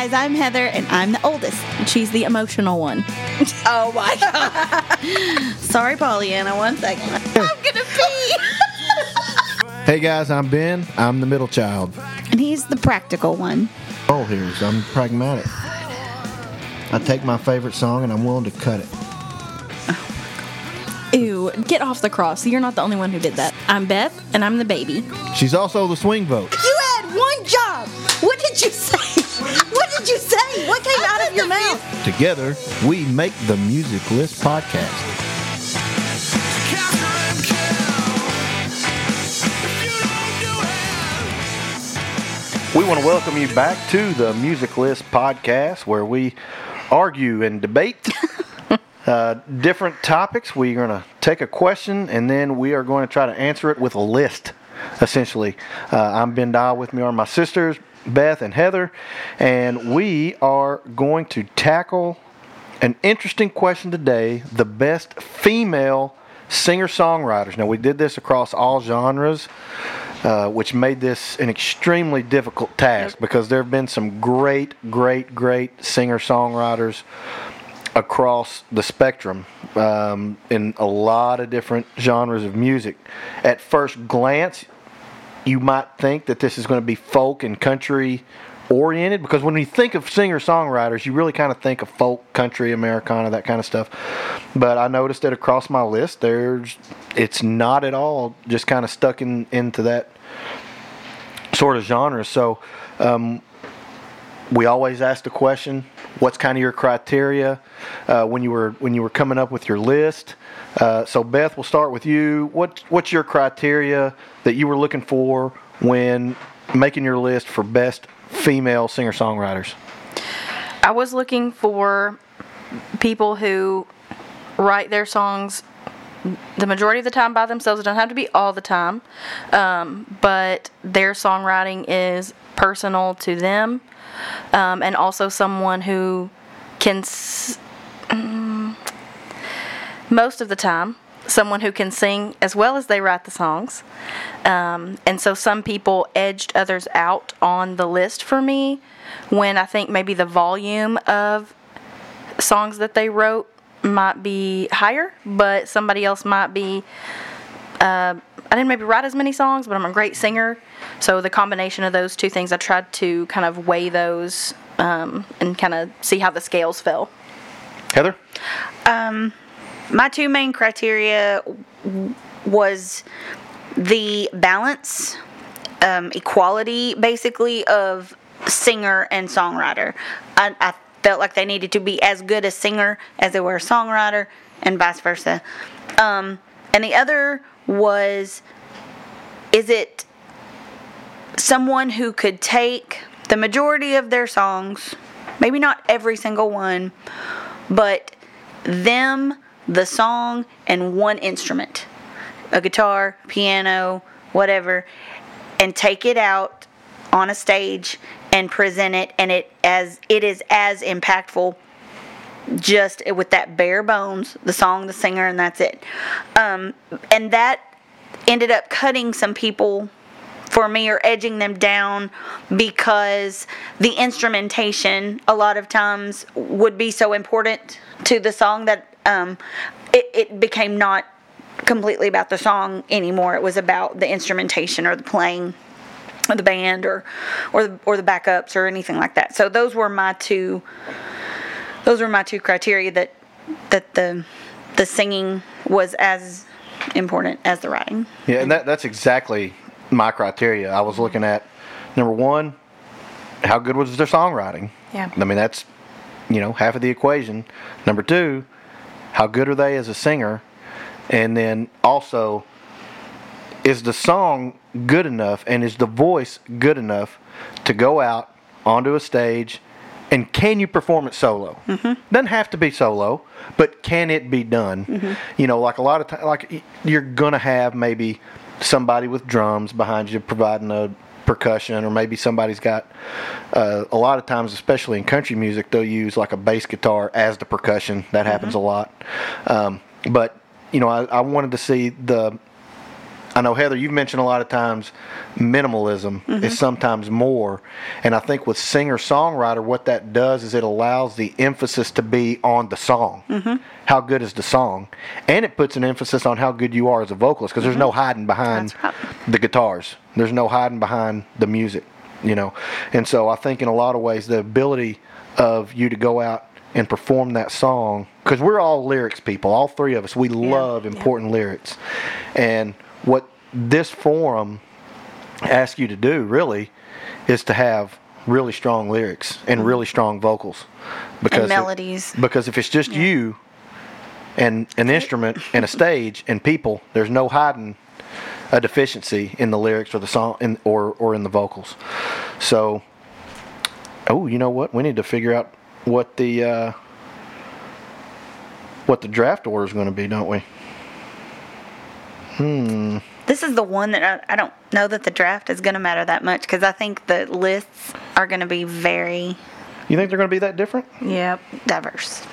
guys, I'm Heather, and I'm the oldest. She's the emotional one. Oh my god. Sorry, Pollyanna, one second. I'm gonna pee. Hey guys, I'm Ben. I'm the middle child. and he's the practical one. Oh, here's I'm pragmatic. I take my favorite song and I'm willing to cut it. Ew, get off the cross. You're not the only one who did that. I'm Beth, and I'm the baby. She's also the swing vote. You had one job. What did you say? What did you say? What came out of your mouth? Together, we make the Music List podcast. We want to welcome you back to the Music List podcast where we argue and debate uh, different topics. We're going to take a question and then we are going to try to answer it with a list, essentially. Uh, I'm Ben Dial. With me are my sisters, Beth and Heather, and we are going to tackle an interesting question today the best female singer songwriters. Now, we did this across all genres. Uh, which made this an extremely difficult task because there have been some great, great, great singer songwriters across the spectrum um, in a lot of different genres of music. At first glance, you might think that this is going to be folk and country oriented because when you think of singer songwriters, you really kind of think of folk, country, Americana, that kind of stuff. But I noticed that across my list, there's it's not at all just kind of stuck in into that sort of genre. So um, we always ask the question: What's kind of your criteria uh, when you were when you were coming up with your list? Uh, so Beth, we'll start with you. What what's your criteria that you were looking for when making your list for best female singer songwriters? I was looking for people who write their songs the majority of the time by themselves. It doesn't have to be all the time, um, but their songwriting is personal to them, um, and also someone who can, s- mm, most of the time, someone who can sing as well as they write the songs. Um, and so some people edged others out on the list for me when I think maybe the volume of songs that they wrote might be higher, but somebody else might be. Uh, I didn't maybe write as many songs, but I'm a great singer. So the combination of those two things, I tried to kind of weigh those um, and kind of see how the scales fell. Heather, my two main criteria was the balance um, equality basically of singer and songwriter I, I felt like they needed to be as good a singer as they were a songwriter and vice versa. Um, and the other was is it someone who could take the majority of their songs maybe not every single one but them, the song, and one instrument a guitar, piano, whatever and take it out on a stage and present it and it as it is as impactful just with that bare bones the song the singer and that's it um, and that ended up cutting some people for me or edging them down because the instrumentation a lot of times would be so important to the song that um, it, it became not completely about the song anymore. It was about the instrumentation or the playing the band or or the, or the backups or anything like that. So those were my two those were my two criteria that that the the singing was as important as the writing. yeah, and that that's exactly my criteria. I was looking at number one, how good was their songwriting? Yeah. I mean that's you know half of the equation. Number two, how good are they as a singer? And then also, is the song good enough and is the voice good enough to go out onto a stage and can you perform it solo? Mm-hmm. Doesn't have to be solo, but can it be done? You know, like a lot of times, like you're gonna have maybe somebody with drums behind you providing a percussion, or maybe somebody's got. Uh, a lot of times, especially in country music, they'll use like a bass guitar as the percussion. That happens a lot. Um, but you know, I, I wanted to see the I know Heather, you've mentioned a lot of times minimalism Mm-hmm. is sometimes more, and I think with singer songwriter, what that does is it allows the emphasis to be on the song. Mm-hmm. How good is the song, and it puts an emphasis on how good you are as a vocalist because there's no hiding behind Mm-hmm. Right. the guitars. There's no hiding behind the music, you know. And so I think in a lot of ways the ability of you to go out and perform that song because we're all lyrics people, all three of us. We love important lyrics, and what this forum asks you to do really is to have really strong lyrics and really strong vocals because And it- melodies. because if it's just you and an instrument and a stage and people, there's no hiding a deficiency in the lyrics or the song in, or or in the vocals. So, oh, you know what? We need to figure out what the uh, what the draft order is going to be, don't we? This is the one that I, I don't know that the draft is going to matter that much because I think the lists are going to be very You think they're going to be that different? yep diverse.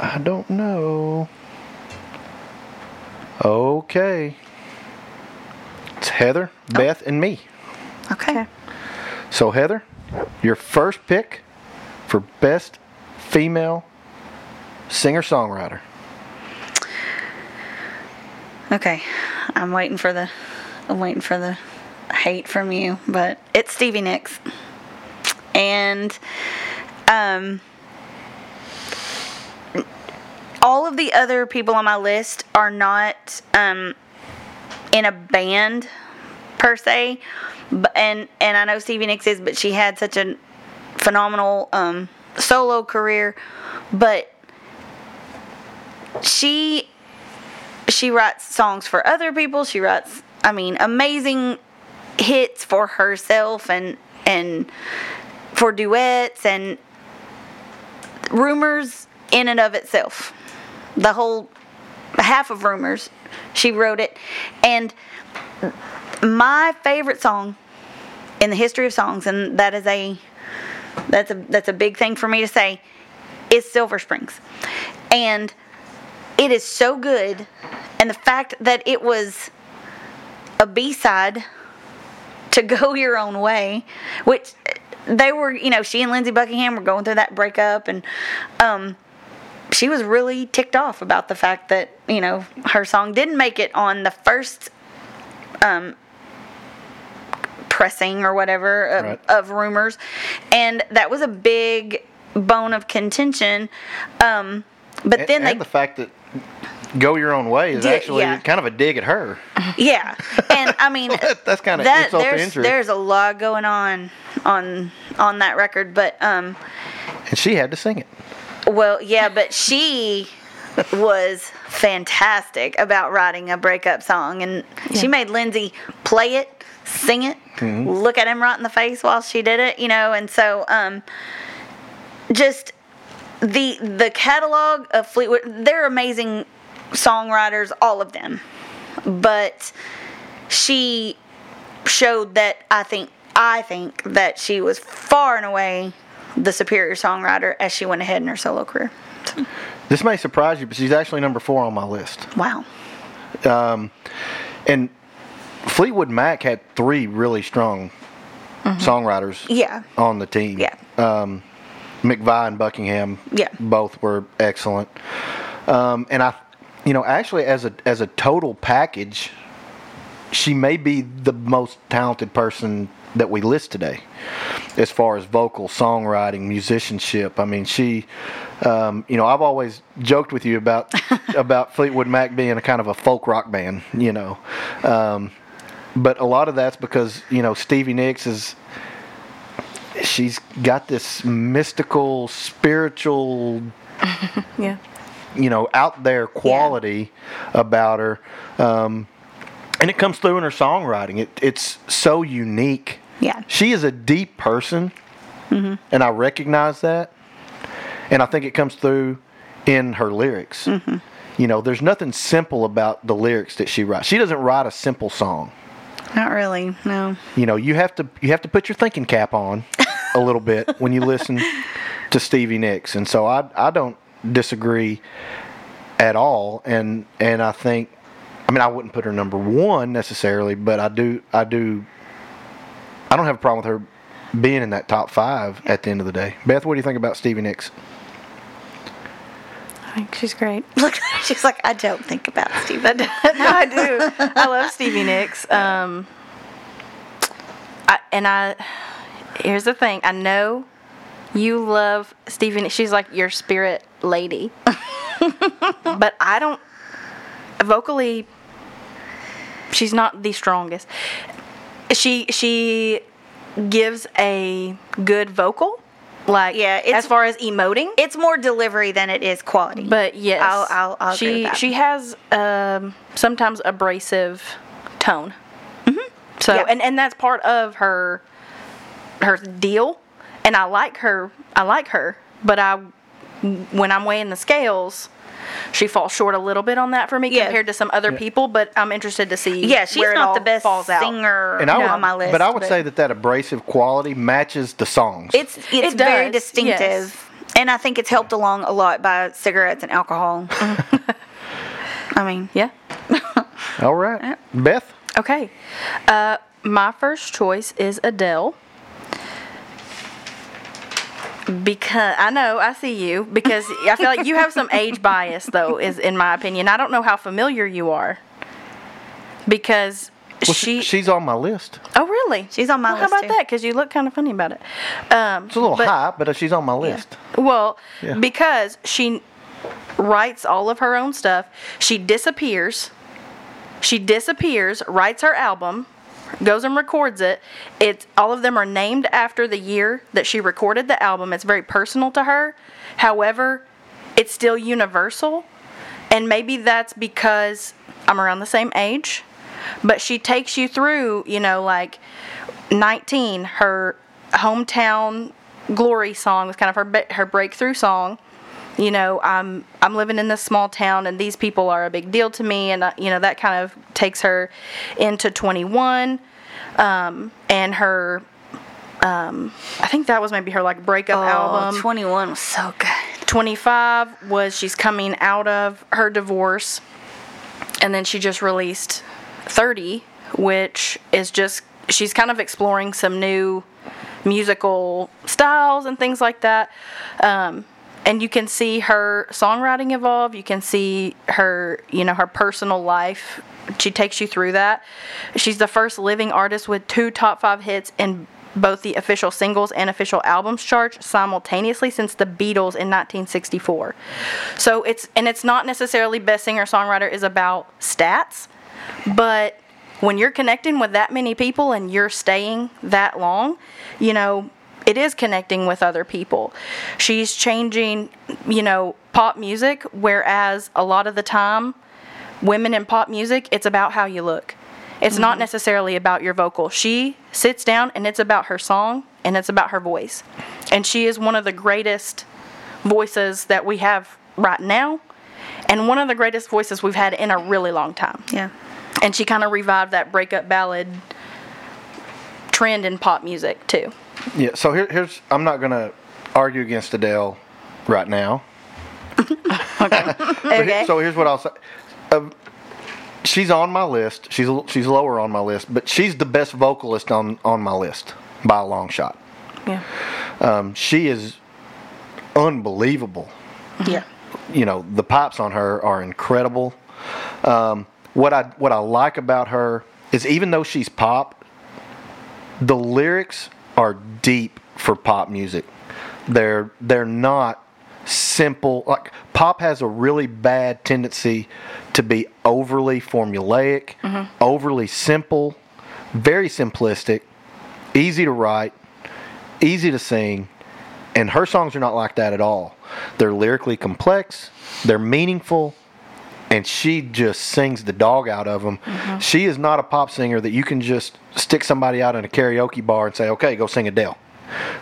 I don't know. Okay. It's Heather, oh. Beth, and me. Okay. So, Heather, your first pick for best female singer songwriter. Okay. I'm waiting for the I'm waiting for the hate from you, but it's Stevie Nicks. And um all of the other people on my list are not um in a band per se. But, and and I know Stevie Nicks is, but she had such a phenomenal um, solo career. But she she writes songs for other people. She writes, I mean, amazing hits for herself and and for duets and rumors in and of itself. The whole half of rumors, she wrote it, and my favorite song in the history of songs, and that is a that's a that's a big thing for me to say, is Silver Springs, and it is so good, and the fact that it was a B side to go your own way, which they were, you know, she and Lindsey Buckingham were going through that breakup, and um, she was really ticked off about the fact that you know her song didn't make it on the first um, pressing or whatever of, Right. of rumors, and that was a big bone of contention. Um, but And, then and they the fact that go your own way is Di- actually yeah. kind of a dig at her. Yeah, and I mean That's kind of that insult to there's injury. there's a lot going on on on that record, but um, and she had to sing it. well, yeah, but she was fantastic about writing a breakup song, and she made Lindsey play it, sing it, look at him right in the face while she did it, you know, and so um, just the the catalog of Fleetwood, they're amazing songwriters, all of them, but she showed that I think I think that she was far and away the superior songwriter as she went ahead in her solo career. This may surprise you, but she's actually number four on my list. Wow. Um, And Fleetwood Mac had three really strong songwriters Yeah. on the team. Yeah. Um, McVie and Buckingham. Yeah. Both were excellent. Um, and I, you know, actually as a as a total package, she may be the most talented person that we list today, as far as vocal, songwriting, musicianship. I mean, she, um, you know, I've always joked with you about about Fleetwood Mac being a kind of a folk rock band, you know. Um, but a lot of that's because you know Stevie Nicks is she's got this mystical, spiritual, Yeah. you know, out there quality about her. Um, and it comes through in her songwriting. It, it's so unique. Yeah. She is a deep person, and I recognize that. And I think it comes through in her lyrics. You know, there's nothing simple about the lyrics that she writes. She doesn't write a simple song. Not really. No. You know, you have to you have to put your thinking cap on a little bit when you listen to Stevie Nicks, and so I I don't disagree at all, and and I think I mean, I wouldn't put her number one necessarily, but I do. I do. I don't have a problem with her being in that top five at the end of the day. Beth, what do you think about Stevie Nicks? I think she's great. Look, she's like, I don't think about Stevie. no, I do. I love Stevie Nicks. Um, I, and I, here's the thing. I know you love Stevie. Nicks. She's like your spirit lady, but I don't. Vocally, she's not the strongest. She she gives a good vocal, like Yeah, as far as emoting. It's more delivery than it is quality. But yes, I'll, I'll, I'll she agree with that. she has um, sometimes abrasive tone. Mm-hmm. So Yeah. and and that's part of her her deal. And I like her. I like her. But I when I'm weighing the scales. She falls short a little bit on that for me Yeah. compared to some other people, but I'm interested to see. yeah, she's where it not all the best falls out. singer And I would, on my list. but I would say that that abrasive quality matches the songs. it's it's It very distinctive, yes. and I think it's helped along a lot by cigarettes and alcohol. I mean, Yeah. All right, Beth. Okay. Uh, my first choice is Adele. Because I know I see you because I feel like you have some age bias though is in my opinion. I don't know how familiar you are. Because Well, she she's on my list. Oh really? She's on my well, list, How about too. that? Because you look kind of funny about it. Um, It's a little but- high, but she's on my list. well, Yeah. because she writes all of her own stuff. She disappears. She disappears, writes her album, goes and records it. It's all of them are named after the year that she recorded the album. It's very personal to her. However, it's still universal. And maybe that's because I'm around the same age. But she takes you through, you know, like 19, her hometown glory song was kind of her her breakthrough song. You know, I'm I'm living in this small town, and these people are a big deal to me, and uh, you know that kind of takes her into 21, um, and her. Um, I think that was maybe her like breakup oh, album. 21 was so good. 25 was she's coming out of her divorce and then she just released 30 which is just she's kind of exploring some new musical styles and things like that um, and you can see her songwriting evolve. You can see her you know her personal life. She takes you through that. She's the first living artist with two top five hits in both the official singles and official albums charts simultaneously since the Beatles in 1964. So it's and it's not necessarily best singer songwriter is about stats, but when you're connecting with that many people and you're staying that long, you know, it is connecting with other people. She's changing, you know, pop music whereas a lot of the time women in pop music, it's about how you look. It's not mm-hmm. necessarily about your vocal. She sits down and it's about her song and it's about her voice. And she is one of the greatest voices that we have right now and one of the greatest voices we've had in a really long time. Yeah. And she kind of revived that breakup ballad trend in pop music too. Yeah. So here, here's I'm not gonna argue against Adele right now. But here- Okay. so here's what I'll say. Uh, she's on my list. She's she's lower on my list, but she's the best vocalist on on my list by a long shot. yeah. Um, she is unbelievable. Yeah. You know, the pipes on her are incredible. Um, what I what I like about her is even though she's pop, the lyrics are deep for pop music. They're they're not simple. Like pop has a really bad tendency to be overly formulaic, mm-hmm. overly simple, very simplistic, easy to write, easy to sing, and her songs are not like that at all. They're lyrically complex, they're meaningful, and she just sings the dog out of them. Mm-hmm. She is not a pop singer that you can just stick somebody out in a karaoke bar and say, "Okay, go sing Adele."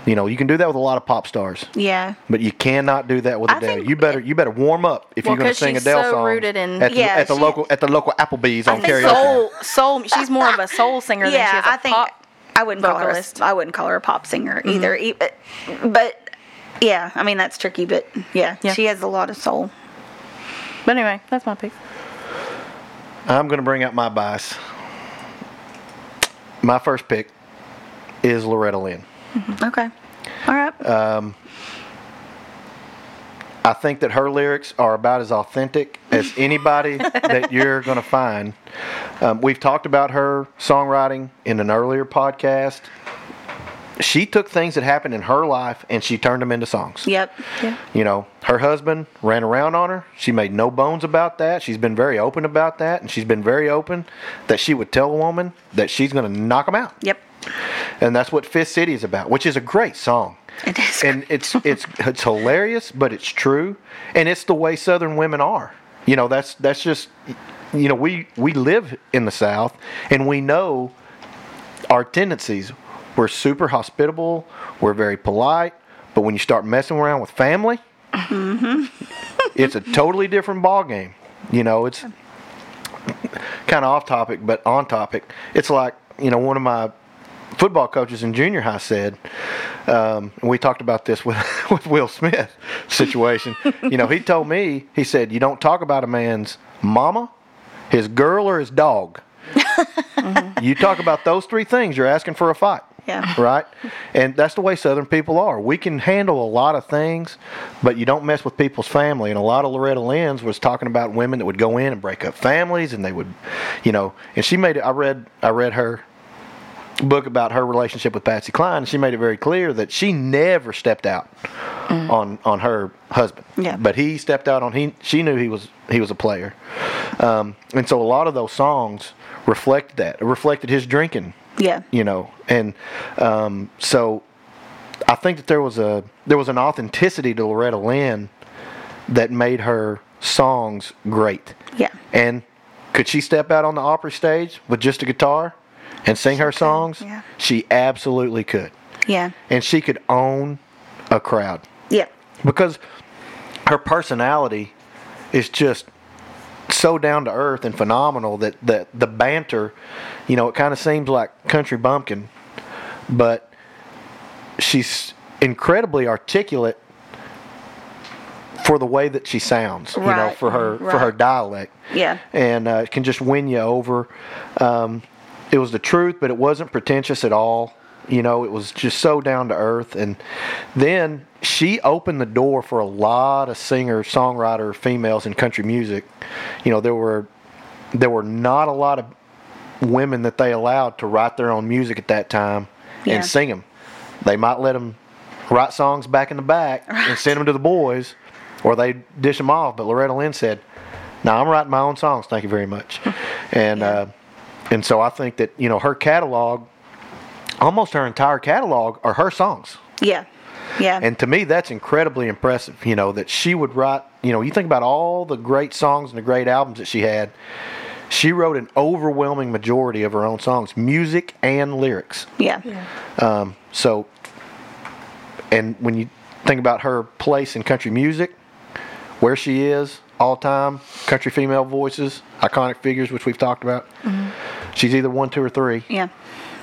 You know, you can do that with a lot of pop stars, Yeah. but you cannot do that with I Adele. You better you better warm up if Well, you're going to sing she's Adele so songs rooted in- at the, Yeah, at the she- local at the local Applebee's on think karaoke. Soul, soul. She's more of a soul singer than she Yeah, is a I think pop. I wouldn't call her. vocalist. A, I wouldn't call her a pop singer mm-hmm. either. E- But yeah, I mean that's tricky. But yeah, Yeah. she has a lot of soul. But anyway, that's my pick. I'm going to bring out my bias. My first pick is Loretta Lynn. Okay. All right. Um, I think that her lyrics are about as authentic as anybody that you're going to find. Um, we've talked about her songwriting in an earlier podcast. She took things that happened in her life and she turned them into songs. yep. You know, her husband ran around on her. She made no bones about that. She's been very open about that, and she's been very open that she would tell a woman that she's going to knock him out. Yep. And that's what Fist City is about, which is a great song. It is. And it's it's it's hilarious, but it's true, and it's the way Southern women are. You know, that's that's just, you know, we we live in the South, and we know our tendencies. We're super hospitable. We're very polite, but when you start messing around with family, it's a totally different ball game. You know, it's kind of off topic, but on topic. It's like you know one of my football coaches in junior high said, um, and we talked about this with with Will Smith situation. you know, he told me he said you don't talk about a man's mama, his girl, or his dog. You talk about those three things, you're asking for a fight. Yeah. Right? And that's the way Southern people are. We can handle a lot of things, but you don't mess with people's family. And a lot of Loretta Lynn's was talking about women that would go in and break up families and they would, you know, and she made it, I read, I read her book about her relationship with Patsy Cline, and she made it very clear that she never stepped out on on her husband. Yeah. But he stepped out on he. She knew he was he was a player, um, and so a lot of those songs reflected that. It reflected his drinking. Yeah. You know, and um, so I think that there was a there was an authenticity to Loretta Lynn that made her songs great. Yeah. And could she step out on the Opry stage with just a guitar and sing her songs? yeah. She absolutely could. Yeah. And she could own a crowd Yeah. because her personality is just so down to earth and phenomenal that the the banter, you know, it kind of seems like country bumpkin, but she's incredibly articulate for the way that she sounds, you know, for her for her dialect Yeah. and uh, can just win you over. Um, it was the truth, but it wasn't pretentious at all. You know, it was just so down to earth. And then she opened the door for a lot of singer songwriter females in country music. You know, there were there were not a lot of women that they allowed to write their own music at that time Yeah. and sing them. They might let them write songs back in the back and send them to the boys, or they dish them off. But Loretta Lynn said, "No, I'm writing my own songs. Thank you very much." And uh, and so I think that you know her catalog, almost her entire catalog, are her songs. Yeah. Yeah. And to me, that's incredibly impressive. You know that she would write. You know, you think about all the great songs and the great albums that she had. She wrote an overwhelming majority of her own songs, music and lyrics. yeah. Um, so, and when you think about her place in country music, where she is all time, country female voices, iconic figures, which we've talked about, she's either one, two, or three, Yeah.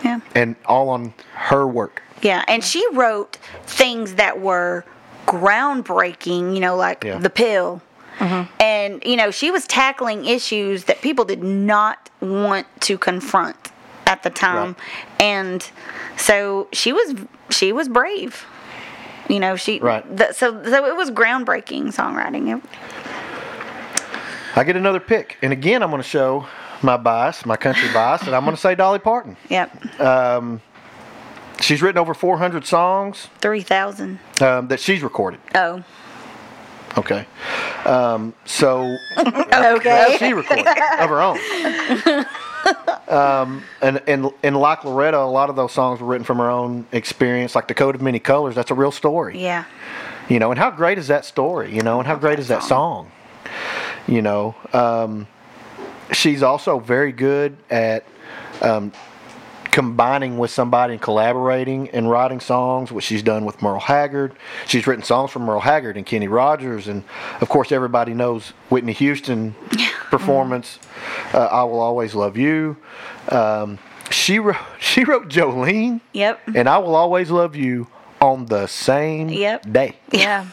Yeah. and all on her work. Yeah, and she wrote things that were groundbreaking, you know, like Yeah. The Pill. And, you know, she was tackling issues that people did not want to confront at the time. And so she was she was brave. You know, she Right. th- so so it was groundbreaking songwriting. It- I get another pick, and again, I'm going to show my bias, my country bias, and I'm going to say Dolly Parton. Yep. She's written over 400 songs 3000. um, that she's recorded. Oh. Okay, um, so Okay. she recorded of her own. Um, and, and and like Loretta, a lot of those songs were written from her own experience. Like the Coat of Many Colors, that's a real story. Yeah. You know, and how great is that story? You know, and how great is that song? You know, um, she's also very good at um, combining with somebody and collaborating and writing songs, which she's done with Merle Haggard. She's written songs for Merle Haggard and Kenny Rogers, and of course, everybody knows Whitney Houston performance. Uh, I will always love you. Um, she wrote she wrote Jolene Yep. and I will always love you on the same Yep. day. Yeah.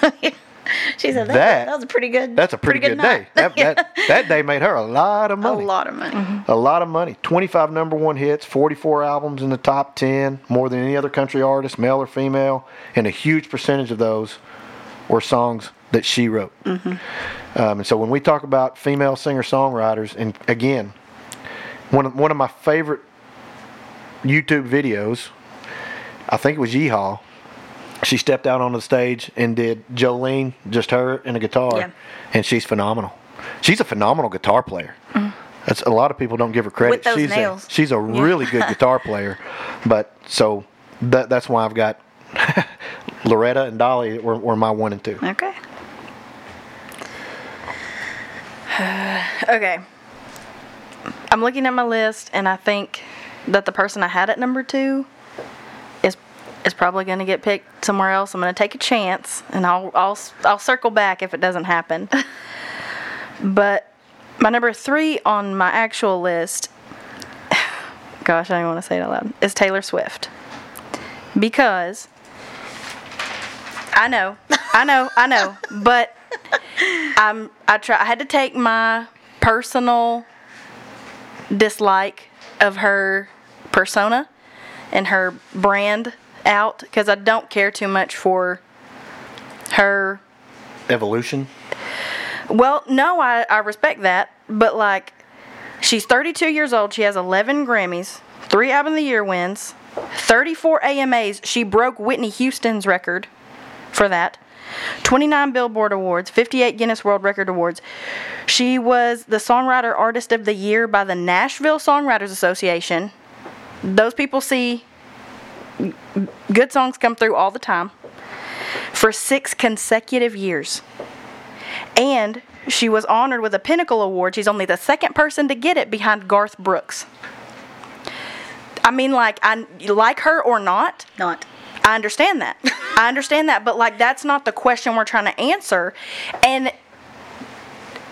She said that, That- that was a pretty good. That's a pretty, good, day. night. That, that, that day made her a lot of money. a lot of money. A lot of money. 25 number one hits, 44 albums in the top 10, more than any other country artist, male or female, and a huge percentage of those were songs that she wrote. Um, and so when we talk about female singer songwriters, and again, one of, one of my favorite YouTube videos, I think it was Yeehaw. She stepped out on the stage and did Jolene, just her and a guitar, Yeah. and she's phenomenal. She's a phenomenal guitar player. That's a lot of people don't give her credit. With those she's nails. A, she's a really good guitar player, but so that that's why I've got Loretta and Dolly were, were my one and two. Okay. Okay. I'm looking at my list, and I think that the person I had at number two is probably going to get picked somewhere else. I'm going to take a chance, and I'll I'll I'll circle back if it doesn't happen. but my number three on my actual list, gosh, I don't want to say it out loud, is Taylor Swift, because I know, I know, I know, but I'm I try I had to take my personal dislike of her persona and her brand out because I don't care too much for her Evolution. well, no, I, I respect that, but like, she's 32 years old. She has 11 Grammys, three Album of the Year wins, 34 AMAs. She broke Whitney Houston's record for that. 29 Billboard Awards, 58 Guinness World Record Awards. She was the Songwriter Artist of the Year by the Nashville Songwriters Association. Those people see good songs come through all the time for six consecutive years and she was honored with a Pinnacle Award. She's only the second person to get it behind Garth Brooks. I mean, like, I like her or not, Not. I understand that. I understand that, but like, that's not the question we're trying to answer. And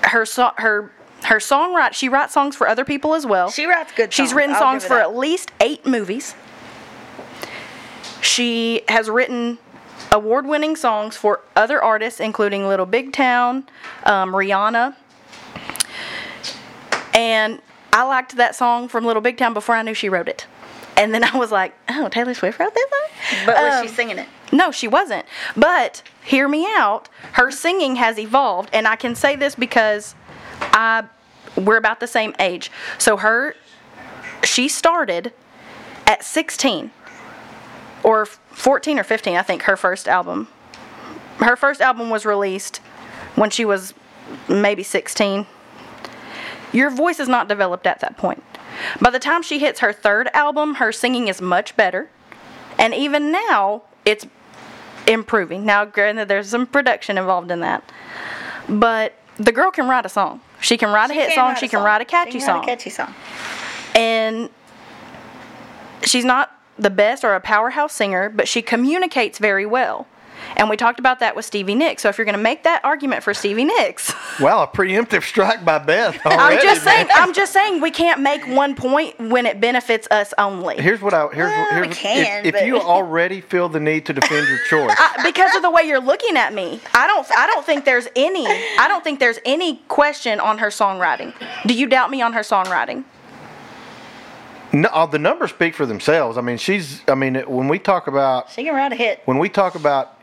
her so- her her songwrite, she writes songs for other people as well. She writes good She's songs, written songs for that. at least eight movies. She has written award winning songs for other artists, including Little Big Town, um, Rihanna. And I liked that song from Little Big Town before I knew she wrote it. And then I was like, oh, Taylor Swift wrote that song? But was Um, she singing it? no, she wasn't. But hear me out. Her singing has evolved, and I can say this because I we're about the same age. So her she started at 16 or 14 or 15, I think her first album. Her first album was released when she was maybe 16. Your voice is not developed at that point. By the time she hits her third album, her singing is much better. And even now, it's improving. Now, granted, there's some production involved in that. But the girl can write a song. She can write a hit song. She can song. write a catchy She can song. Write a catchy song. And she's not the best or a powerhouse singer, but she communicates very well. And we talked about that with Stevie Nicks. So if you're going to make that argument for Stevie Nicks, Wow, a preemptive strike by Beth. I'm already, just saying. man. I'm just saying we can't make one point when it benefits us only. Here's what I here's Well, here's we can, if, if you already feel the need to defend your choice. I- because of the way you're looking at me, I don't. I don't think there's any. I don't think there's any question on her songwriting. Do you doubt me on her songwriting? No, the numbers speak for themselves. I mean, she's. I mean, when we talk about She can write a hit. when we talk about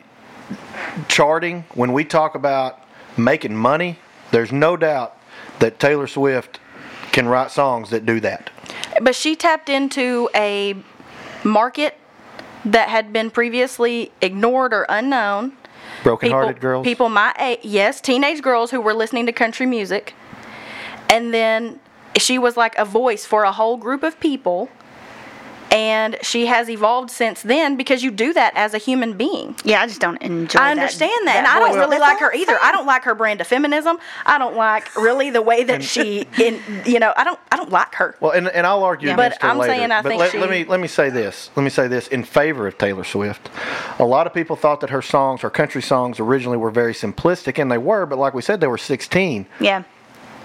charting, when we talk about making money, there's no doubt that Taylor Swift can write songs that do that. But she tapped into a market that had been previously ignored or unknown. Broken People, hearted girls. people my age, yes, teenage girls who were listening to country music, and then she was like a voice for a whole group of people. And she has evolved since then because you do that as a human being. Yeah, I just don't enjoy. I understand that, and I don't really like her either. I don't like her brand of feminism. I don't like really the way that she, in you know, I don't, I don't like her. Well, and, and I'll argue Yeah. against But I'm later. saying I but think let, she- let me let me say this. Let me say this in favor of Taylor Swift. A lot of people thought that her songs, her country songs, originally were very simplistic, and they were. But like we said, they were 16. Yeah,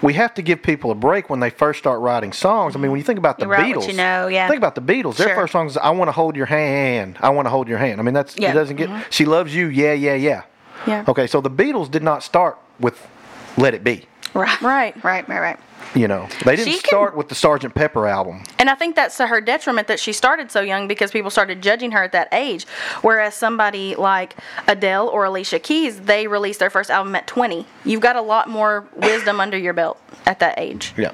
We have to give people a break when they first start writing songs. I mean, when you think about the Beatles, you know, yeah. Think about the Beatles. Their Sure. first song is "I Want to Hold Your Hand." I want to hold your hand. I mean, that's Yeah. it. Doesn't get. She loves you. Yeah, yeah, yeah. Yeah. Okay, so the Beatles did not start with "Let It Be." Right. Right. Right. Right. Right. You know, they didn't She can- start with the Sgt. Pepper album. And I think that's to her detriment that she started so young because people started judging her at that age. Whereas somebody like Adele or Alicia Keys, they released their first album at 20. You've got a lot more wisdom under your belt at that age. Yeah.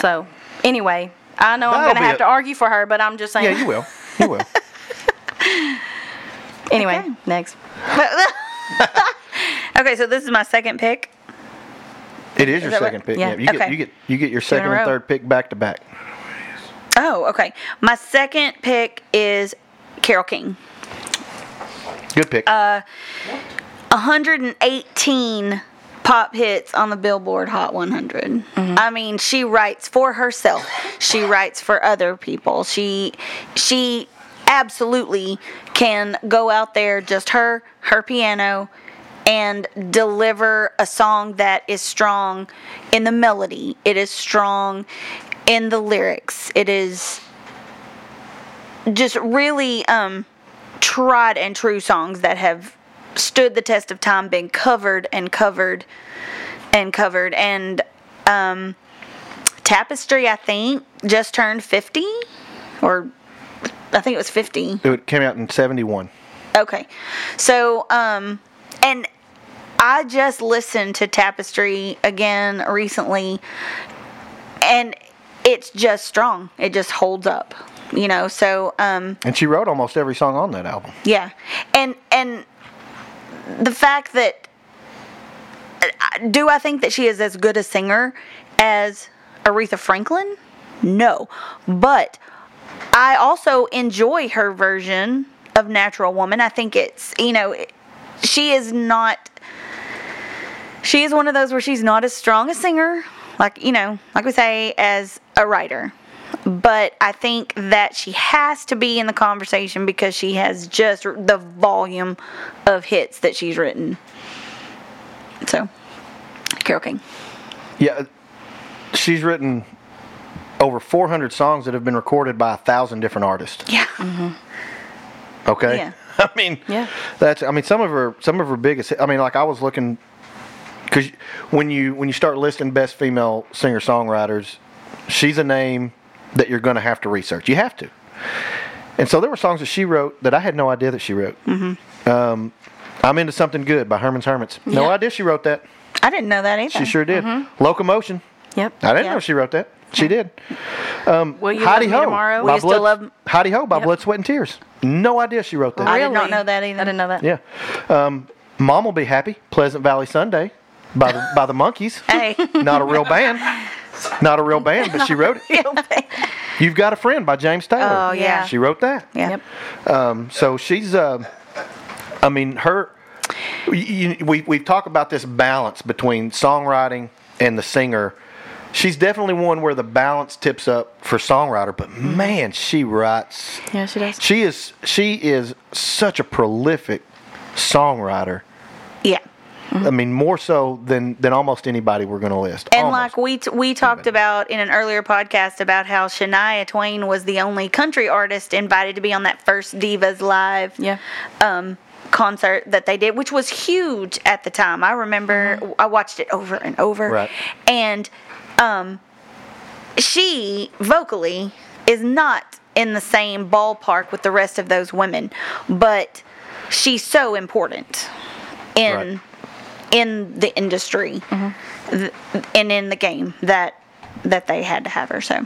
So, anyway, I know I'm going to have a- to argue for her, but I'm just saying. Yeah, you will. You will. Anyway, Okay. next. okay, so this is my second pick. It is your that right? second pick. Yeah. Yeah. You get Okay. you get you get your second and third pick back to back. Oh, okay. My second pick is Carole King. Good pick. Uh, 118 pop hits on the Billboard Hot 100. I mean, she writes for herself. She writes for other people. She she absolutely can go out there just her her piano and deliver a song that is strong in the melody. It is strong in the lyrics. It is just really um tried and true songs that have stood the test of time, been covered and covered and covered. And um, Tapestry, I think, just turned 50, or I think it was 50. it came out in '71. Okay. So, um, and I just listened to Tapestry again recently, and it's just strong. It just holds up, you know. So, um, And she wrote almost every song on that album. yeah, and and the fact that do I think that she is as good a singer as Aretha Franklin? No, but I also enjoy her version of Natural Woman. I think it's you know she is not she is one of those where she's not as strong a singer like you know like we say as a writer but I think that she has to be in the conversation because she has just the volume of hits that she's written. So, Carole King. Yeah, she's written over 400 songs that have been recorded by a thousand different artists. Yeah. Mm-hmm. Okay. Yeah. I mean, Yeah. That's. I mean, some of her some of her biggest. I mean, like I was looking because when you when you start listing best female singer songwriters, she's a name that you're going to have to research. You have to. And so there were songs that she wrote that I had no idea that she wrote. Mm-hmm. Um, I'm into something good by Herman's Hermits. No Yeah. idea she wrote that. I didn't know that either. She sure did. Locomotion. Yep. I didn't Yeah. know she wrote that. She did. Will you Heidi love me Ho. tomorrow? by you still Blood, love- Hi-De-Ho by Yep. Blood, Sweat, and Tears. No idea she wrote that. I did not Really? know that either. I didn't know that. Yeah. Um, Mom will be happy. Pleasant Valley Sunday by the by the Monkees. Hey. Not a real band. Not a real band, but she wrote it. You've got a friend by James Taylor. Oh, yeah. She wrote that. Yeah. Yep. So she's. Uh, I mean, her. You, we we talk about this balance between songwriting and the singer. She's definitely one where the balance tips up for songwriter, but mm-hmm. man, she writes Yeah, she does. she is she is such a prolific songwriter. Yeah. Mm-hmm. I mean, more so than than almost anybody we're going to list. And Almost. like we t- we talked about in an earlier podcast about how Shania Twain was the only country artist invited to be on that first Divas Live Yeah. um, concert that they did, which was huge at the time. I remember mm-hmm. I watched it over and over, Right. and um, she vocally is not in the same ballpark with the rest of those women, but she's so important in Right. in the industry th- and in the game that that they had to have her. So,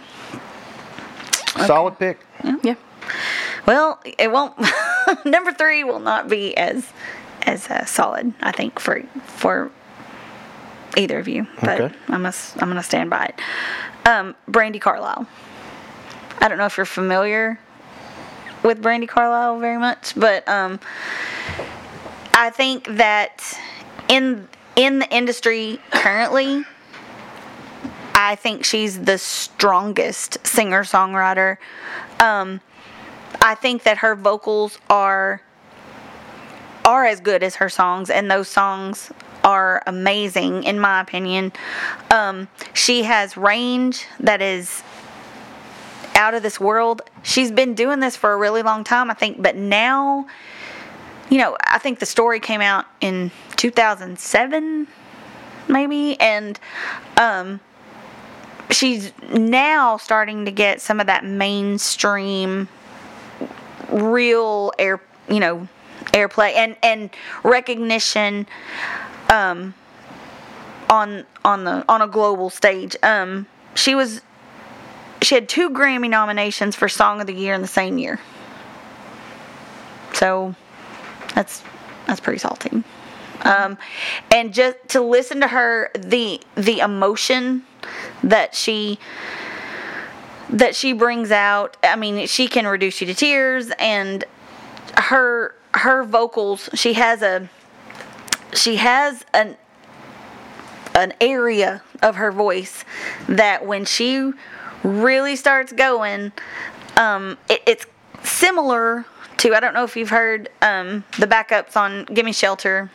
solid pick. Yeah. well, it won't. number three will not be as as uh, solid, I think, for for either of you. But Okay. I'm gonna I'm gonna stand by it. Um, Brandi Carlile. I don't know if you're familiar with Brandi Carlile very much, but um, I think that in in the industry currently, I think she's the strongest singer songwriter. Um, I think that her vocals are are as good as her songs, and those songs are amazing in my opinion. Um, she has range that is out of this world. She's been doing this for a really long time, I think, but now, you know, I think the story came out in 2007, maybe, and um, she's now starting to get some of that mainstream, real air, you know, airplay and and recognition, um, on on the on a global stage. Um, she was she had two Grammy nominations for Song of the Year in the same year. So that's that's pretty salty. Um, and just to listen to her, the the emotion that she that she brings out. I mean, she can reduce you to tears, and her her vocals. She has a she has an an area of her voice that when she really starts going, um, it, it's similar to I don't know if you've heard um, the backups on "Gimme Shelter,"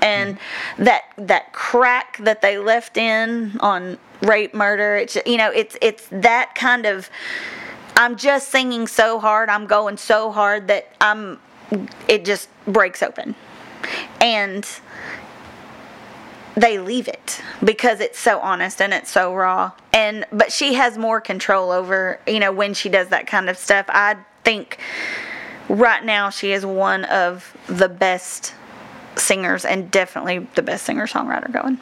and that that crack that they left in on "Rape Murder." It's you know it's it's that kind of. I'm just singing so hard. I'm going so hard that I'm. It just breaks open, and they leave it because it's so honest and it's so raw and but she has more control over you know when she does that kind of stuff i think right now she is one of the best singers and definitely the best singer songwriter going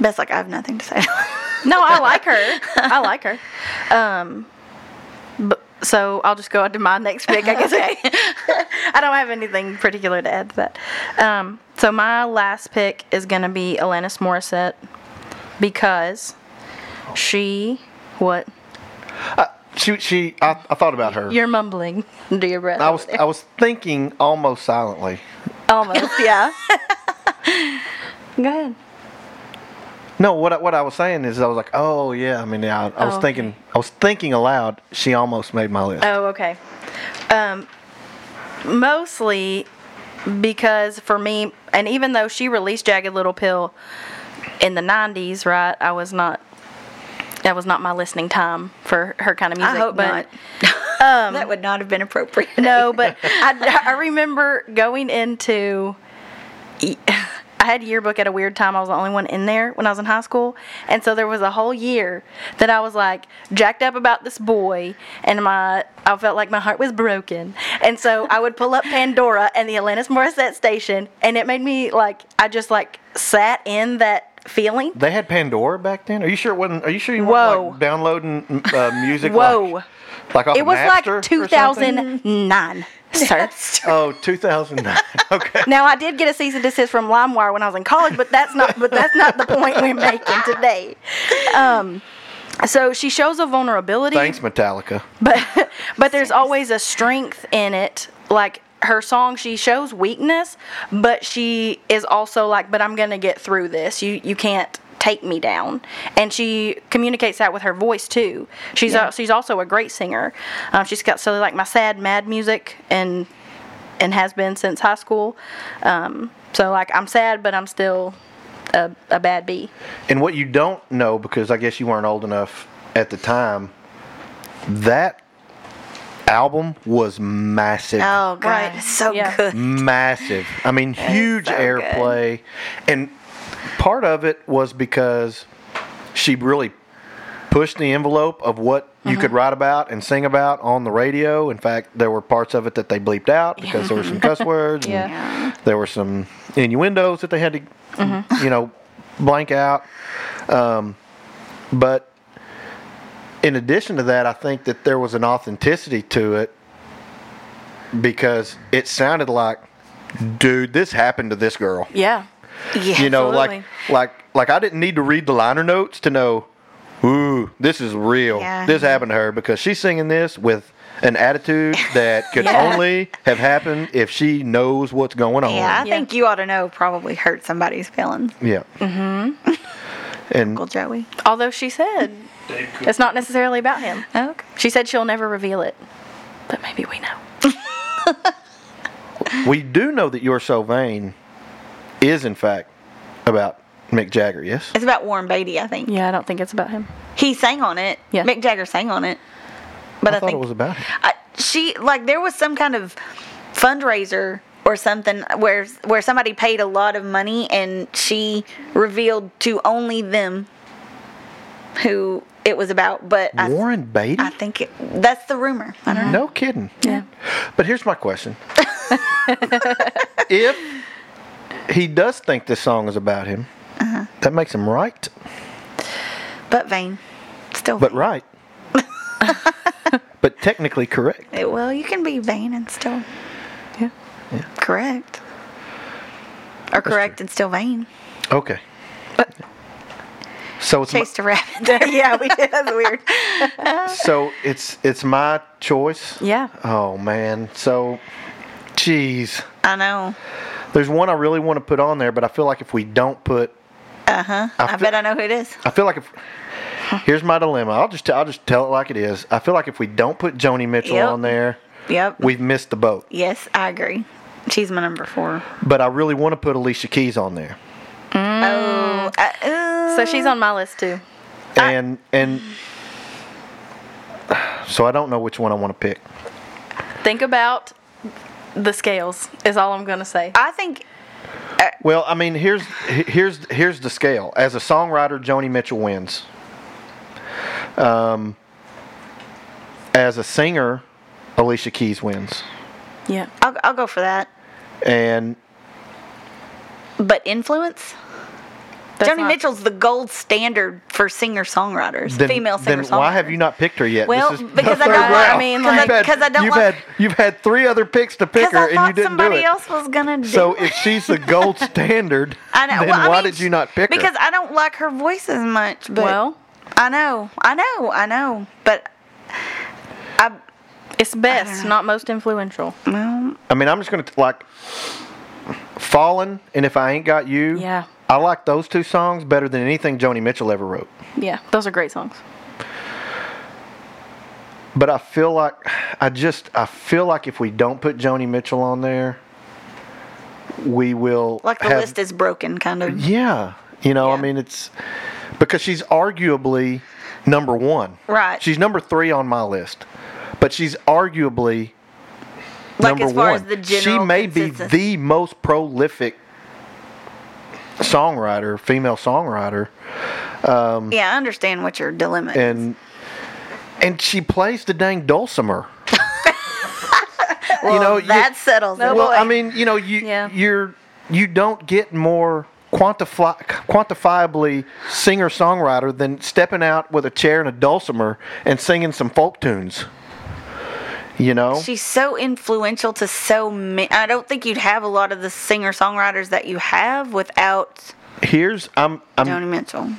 best like i have nothing to say No, I like her. I like her. Um, so I'll just go on to my next pick, I guess. I don't have anything particular to add to that. Um, so my last pick is going to be Alanis Morissette because she, what? She, she I, I thought about her. You're mumbling under your breath. I was, I was thinking almost silently. Almost, yeah. go ahead. No, what I, what I was saying is I was like, oh yeah. I mean, yeah, I, I was Oh, thinking, I was thinking aloud. She almost made my list. Oh, okay. Um, mostly because for me, and even though she released Jagged Little Pill in the '90s, right? I was not. That was not my listening time for her kind of music. i hope but not that would not have been appropriate no, but I, I remember going into. I had yearbook at a weird time. I was the only one in there when I was in high school, and so there was a whole year that I was like jacked up about this boy, and my I felt like my heart was broken, and so I would pull up Pandora and the Alanis Morissette station, and it made me like I just like sat in that feeling. They had Pandora back then. Are you sure it wasn't? Are you sure you weren't like downloading uh, music? Whoa. Like, like It was like Napster something? 2009, sir. Oh, 2009. okay. Now I did get a cease and desist from LimeWire when I was in college, but that's not but that's not the point we're making today. Um, so she shows a vulnerability, Thanks, Metallica. but but there's always a strength in it. Like her song, she shows weakness, but she is also like, but I'm gonna get through this. You you can't take me down, and she communicates that with her voice too. She's a, she's also a great singer. Um, she's got so like my sad mad music and and has been since high school. Um, so like I'm sad, but I'm still a, a bad bee. And what you don't know, because I guess you weren't old enough at the time, that album was massive. oh god Right. so Yeah. good massive. I mean, huge so airplay. And part of it was because she really pushed the envelope of what you could write about and sing about on the radio. In fact, there were parts of it that they bleeped out because there were some cuss words. and Yeah. There were some innuendos that they had to, you know, blank out. Um, but in addition to that, I think that there was an authenticity to it because it sounded like, dude, this happened to this girl. Yeah. Yeah You know, like Absolutely. like like I didn't need to read the liner notes to know, ooh, this is real. Yeah. This happened to her because she's singing this with an attitude that could Yeah. only have happened if she knows what's going on. yeah i Yeah. think you ought to know probably hurt somebody's feelings Yeah. Mm-hmm. And uncle joey Although she said it's not necessarily about him. okay She said she'll never reveal it, but maybe we know. we do know that You're So Vain is, in fact, about Mick Jagger, yes? it's about warren beatty i think Yeah, I don't think it's about him. he sang on it Yeah. mick jagger sang on it but i, I thought think it was about him. I, she like there was some kind of fundraiser or something where where somebody paid a lot of money and she revealed to only them who it was about. But I, Warren Beatty? I think it, that's the rumor. I don't know. No kidding. Yeah. But here's my question. if he does think this song is about him, Uh-huh. that makes him right. But vain, still. But right. but technically correct. Eh, Well, you can be vain and still Yeah. correct, or correct and still vain. Okay. So it's my, Chased a rabbit there. yeah, we did. That's weird. so it's it's my choice. Yeah. Oh man. So, geez. I know. There's one I really want to put on there, but I feel like if we don't put, Uh huh. I, feel- bet I know who it is. I feel like if. Here's my dilemma. I'll just I'll just tell it like it is. I feel like if we don't put Joni Mitchell Yep. on there, Yep. we've missed the boat. yes, I agree. She's my number four. But I really want to put Alicia Keys on there. Oh. Uh, uh, So she's on my list too. And and so I don't know which one I want to pick. Think about the scales. Is all I'm gonna say. I think. Well, I mean, here's here's here's the scale. As a songwriter, Joni Mitchell wins. Um, as a singer, Alicia Keys wins. Yeah. I'll, I'll go for that. And But influence. That's Joni not- Mitchell's the gold standard for singer songwriters, then, female singer then songwriters. why have you not picked her yet? Well, This is because I don't- round. I mean, You've like- 'cause I don't you've like- had you've had three other picks to pick her, I and you didn't do somebody it. else was gonna do So if she's the gold standard, I know. then well, I why mean, did you not pick her? Because I don't like her voice as much. But Well, I know, I know, I know. But I, it's best, not most influential. well, I mean, I'm just gonna like Fallen and If I Ain't Got You. Yeah. I like those two songs better than anything Joni Mitchell ever wrote. Yeah, those are great songs. But I feel like I just I feel like if we don't put Joni Mitchell on there, we will like the have, list is broken, kind of. Yeah, you know, I mean, it's because she's arguably number one. Right. She's number three on my list, but she's arguably Like number as far one. as the she may be the most prolific songwriter, female songwriter, um, Yeah, I understand what your dilemma is. and and she plays the dang dulcimer. Well, you know, you- that settles it. well, boy. I mean, you know, you Yeah. you're you don't get more quantifi- quantifiably singer songwriter than stepping out with a chair and a dulcimer and singing some folk tunes. You know, She's so influential to so many. I don't think you'd have a lot of the singer songwriters that you have without here's I'm I'm Joni Mitchell.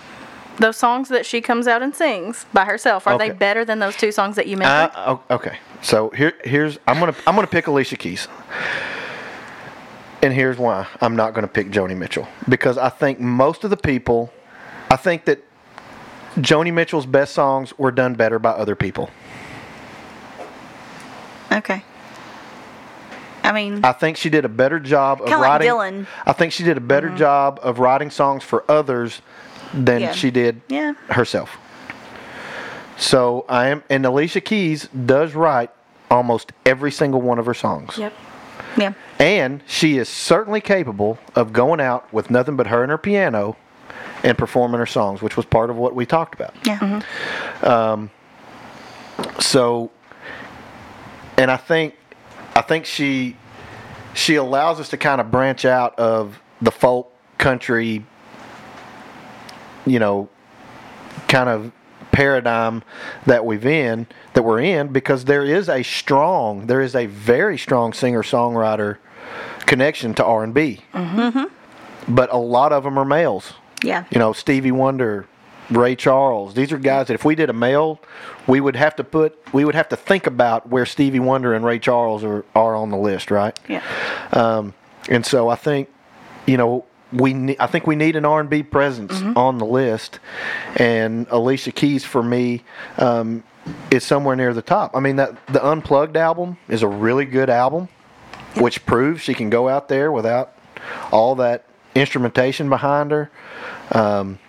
Those songs that she comes out and sings by herself, are Okay. they better than those two songs that you mentioned? Uh, okay, so here, here's I'm gonna I'm gonna pick Alicia Keys, and here's why I'm not gonna pick Joni Mitchell because I think most of the people, I think that Joni Mitchell's best songs were done better by other people. Okay. I mean, I think she did a better job of Kinda like writing. Dylan. I think she did a better job of writing songs for others than Yeah. she did Yeah. herself. So I am, and Alicia Keys does write almost every single one of her songs. yep. yeah. And she is certainly capable of going out with nothing but her and her piano and performing her songs, which was part of what we talked about. Yeah. Um. So, and I think, I think she, she allows us to kind of branch out of the folk country, you know, kind of paradigm that we've in that we're in because there is a strong, there is a very strong singer songwriter connection to R and B. Mm-hmm. But a lot of them are males. Yeah. You know, Stevie Wonder, Ray Charles. These are guys that if we did a male, we would have to put, we would have to think about where Stevie Wonder and Ray Charles are, are on the list, right? Yeah. Um, and so I think, you know, we ne- I think we need an R&B presence on the list, and Alicia Keys for me um, is somewhere near the top. I mean that the Unplugged album is a really good album, which proves she can go out there without all that instrumentation behind her. Um,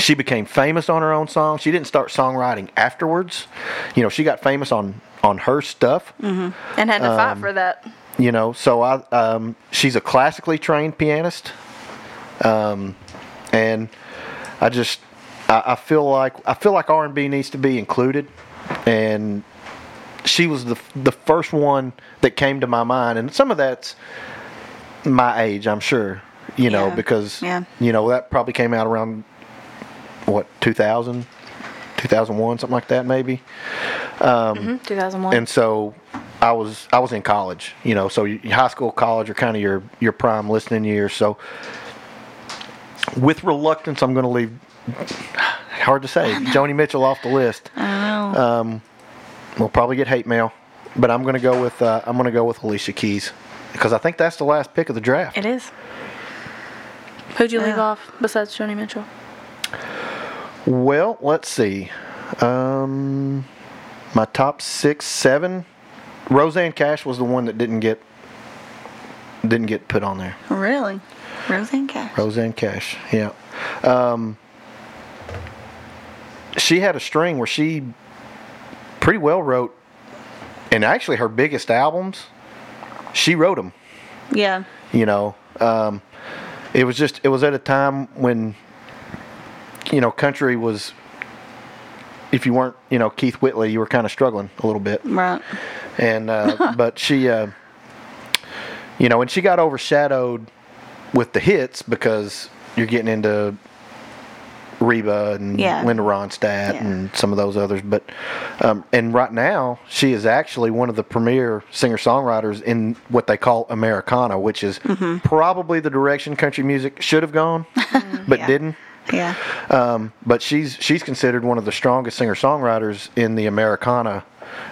she became famous on her own song. She didn't start songwriting afterwards. You know, she got famous on on her stuff. and had to fight Um, for that. You know, so I um, she's a classically trained pianist, um, and I just I, I feel like I feel like R and B needs to be included, and she was the the first one that came to my mind, and some of that's my age, I'm sure. You know, Yeah. because Yeah. you know that probably came out around what 2000, 2001, something like that, maybe. Um, mm-hmm, 2001. And so I was I was in college, you know, so high school, college are kind of your your prime listening years. So with reluctance, I'm going to leave. Hard to say, Joni Mitchell off the list. I don't know. Um, we'll probably get hate mail, but I'm going to go with uh, I'm going to go with Alicia Keys because I think that's the last pick of the draft. it is. Who'd you leave off besides Joni Mitchell? Well, let's see. Um, my top six, seven. Rosanne Cash was the one that didn't get didn't get put on there. really? Rosanne Cash. Rosanne Cash, yeah. Um, she had a string where she pretty well wrote, and actually her biggest albums, she wrote them. Yeah. You know, um, it was just it was at a time when, you know, country was. If you weren't, you know, Keith Whitley, you were kind of struggling a little bit Right. and uh, but she, uh, you know, and she got overshadowed with the hits because you're getting into Reba and Yeah. Linda Ronstadt Yeah. and some of those others. But um, and right now she is actually one of the premier singer songwriters in what they call Americana, which is probably the direction country music should have gone, but Mm-hmm. Yeah. didn't. Yeah. Um, but she's she's considered one of the strongest singer songwriters in the Americana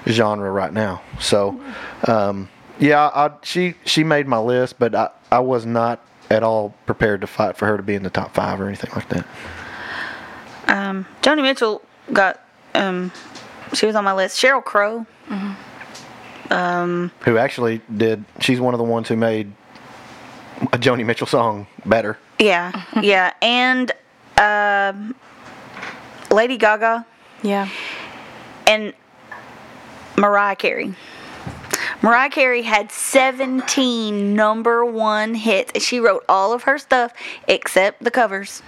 genre right now. So, um, yeah, I, she she made my list, but I, I was not at all prepared to fight for her to be in the top five or anything like that. Um, Joni Mitchell got. Um, she was on my list. Sheryl Crow. Who actually did? She's one of the ones who made a Joni Mitchell song better. Yeah. yeah. And um, Lady Gaga Yeah. and Mariah Carey. Mariah Carey had 17 number one hits. She wrote all of her stuff except the covers.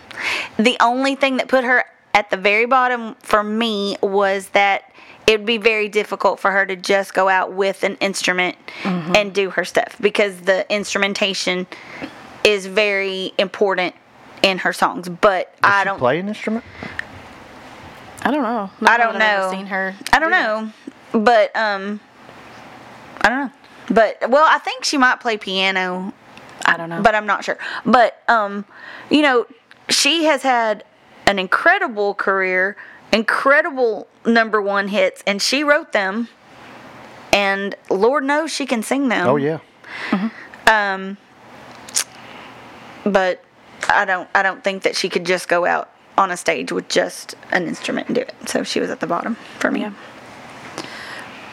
The only thing that put her at the very bottom for me was that it would be very difficult for her to just go out with an instrument and do her stuff because the instrumentation is very important in her songs. But Does I she don't play an instrument. I don't know. I don't that I've know. Seen her. I don't do that. know, but um, I don't know. But well, I think she might play piano, I don't know. but I'm not sure. But um, you know, she has had an incredible career, incredible number one hits, and she wrote them. And Lord knows she can sing them. Oh yeah. Um but I don't. I don't think that she could just go out on a stage with just an instrument and do it. So she was at the bottom for me. Yeah.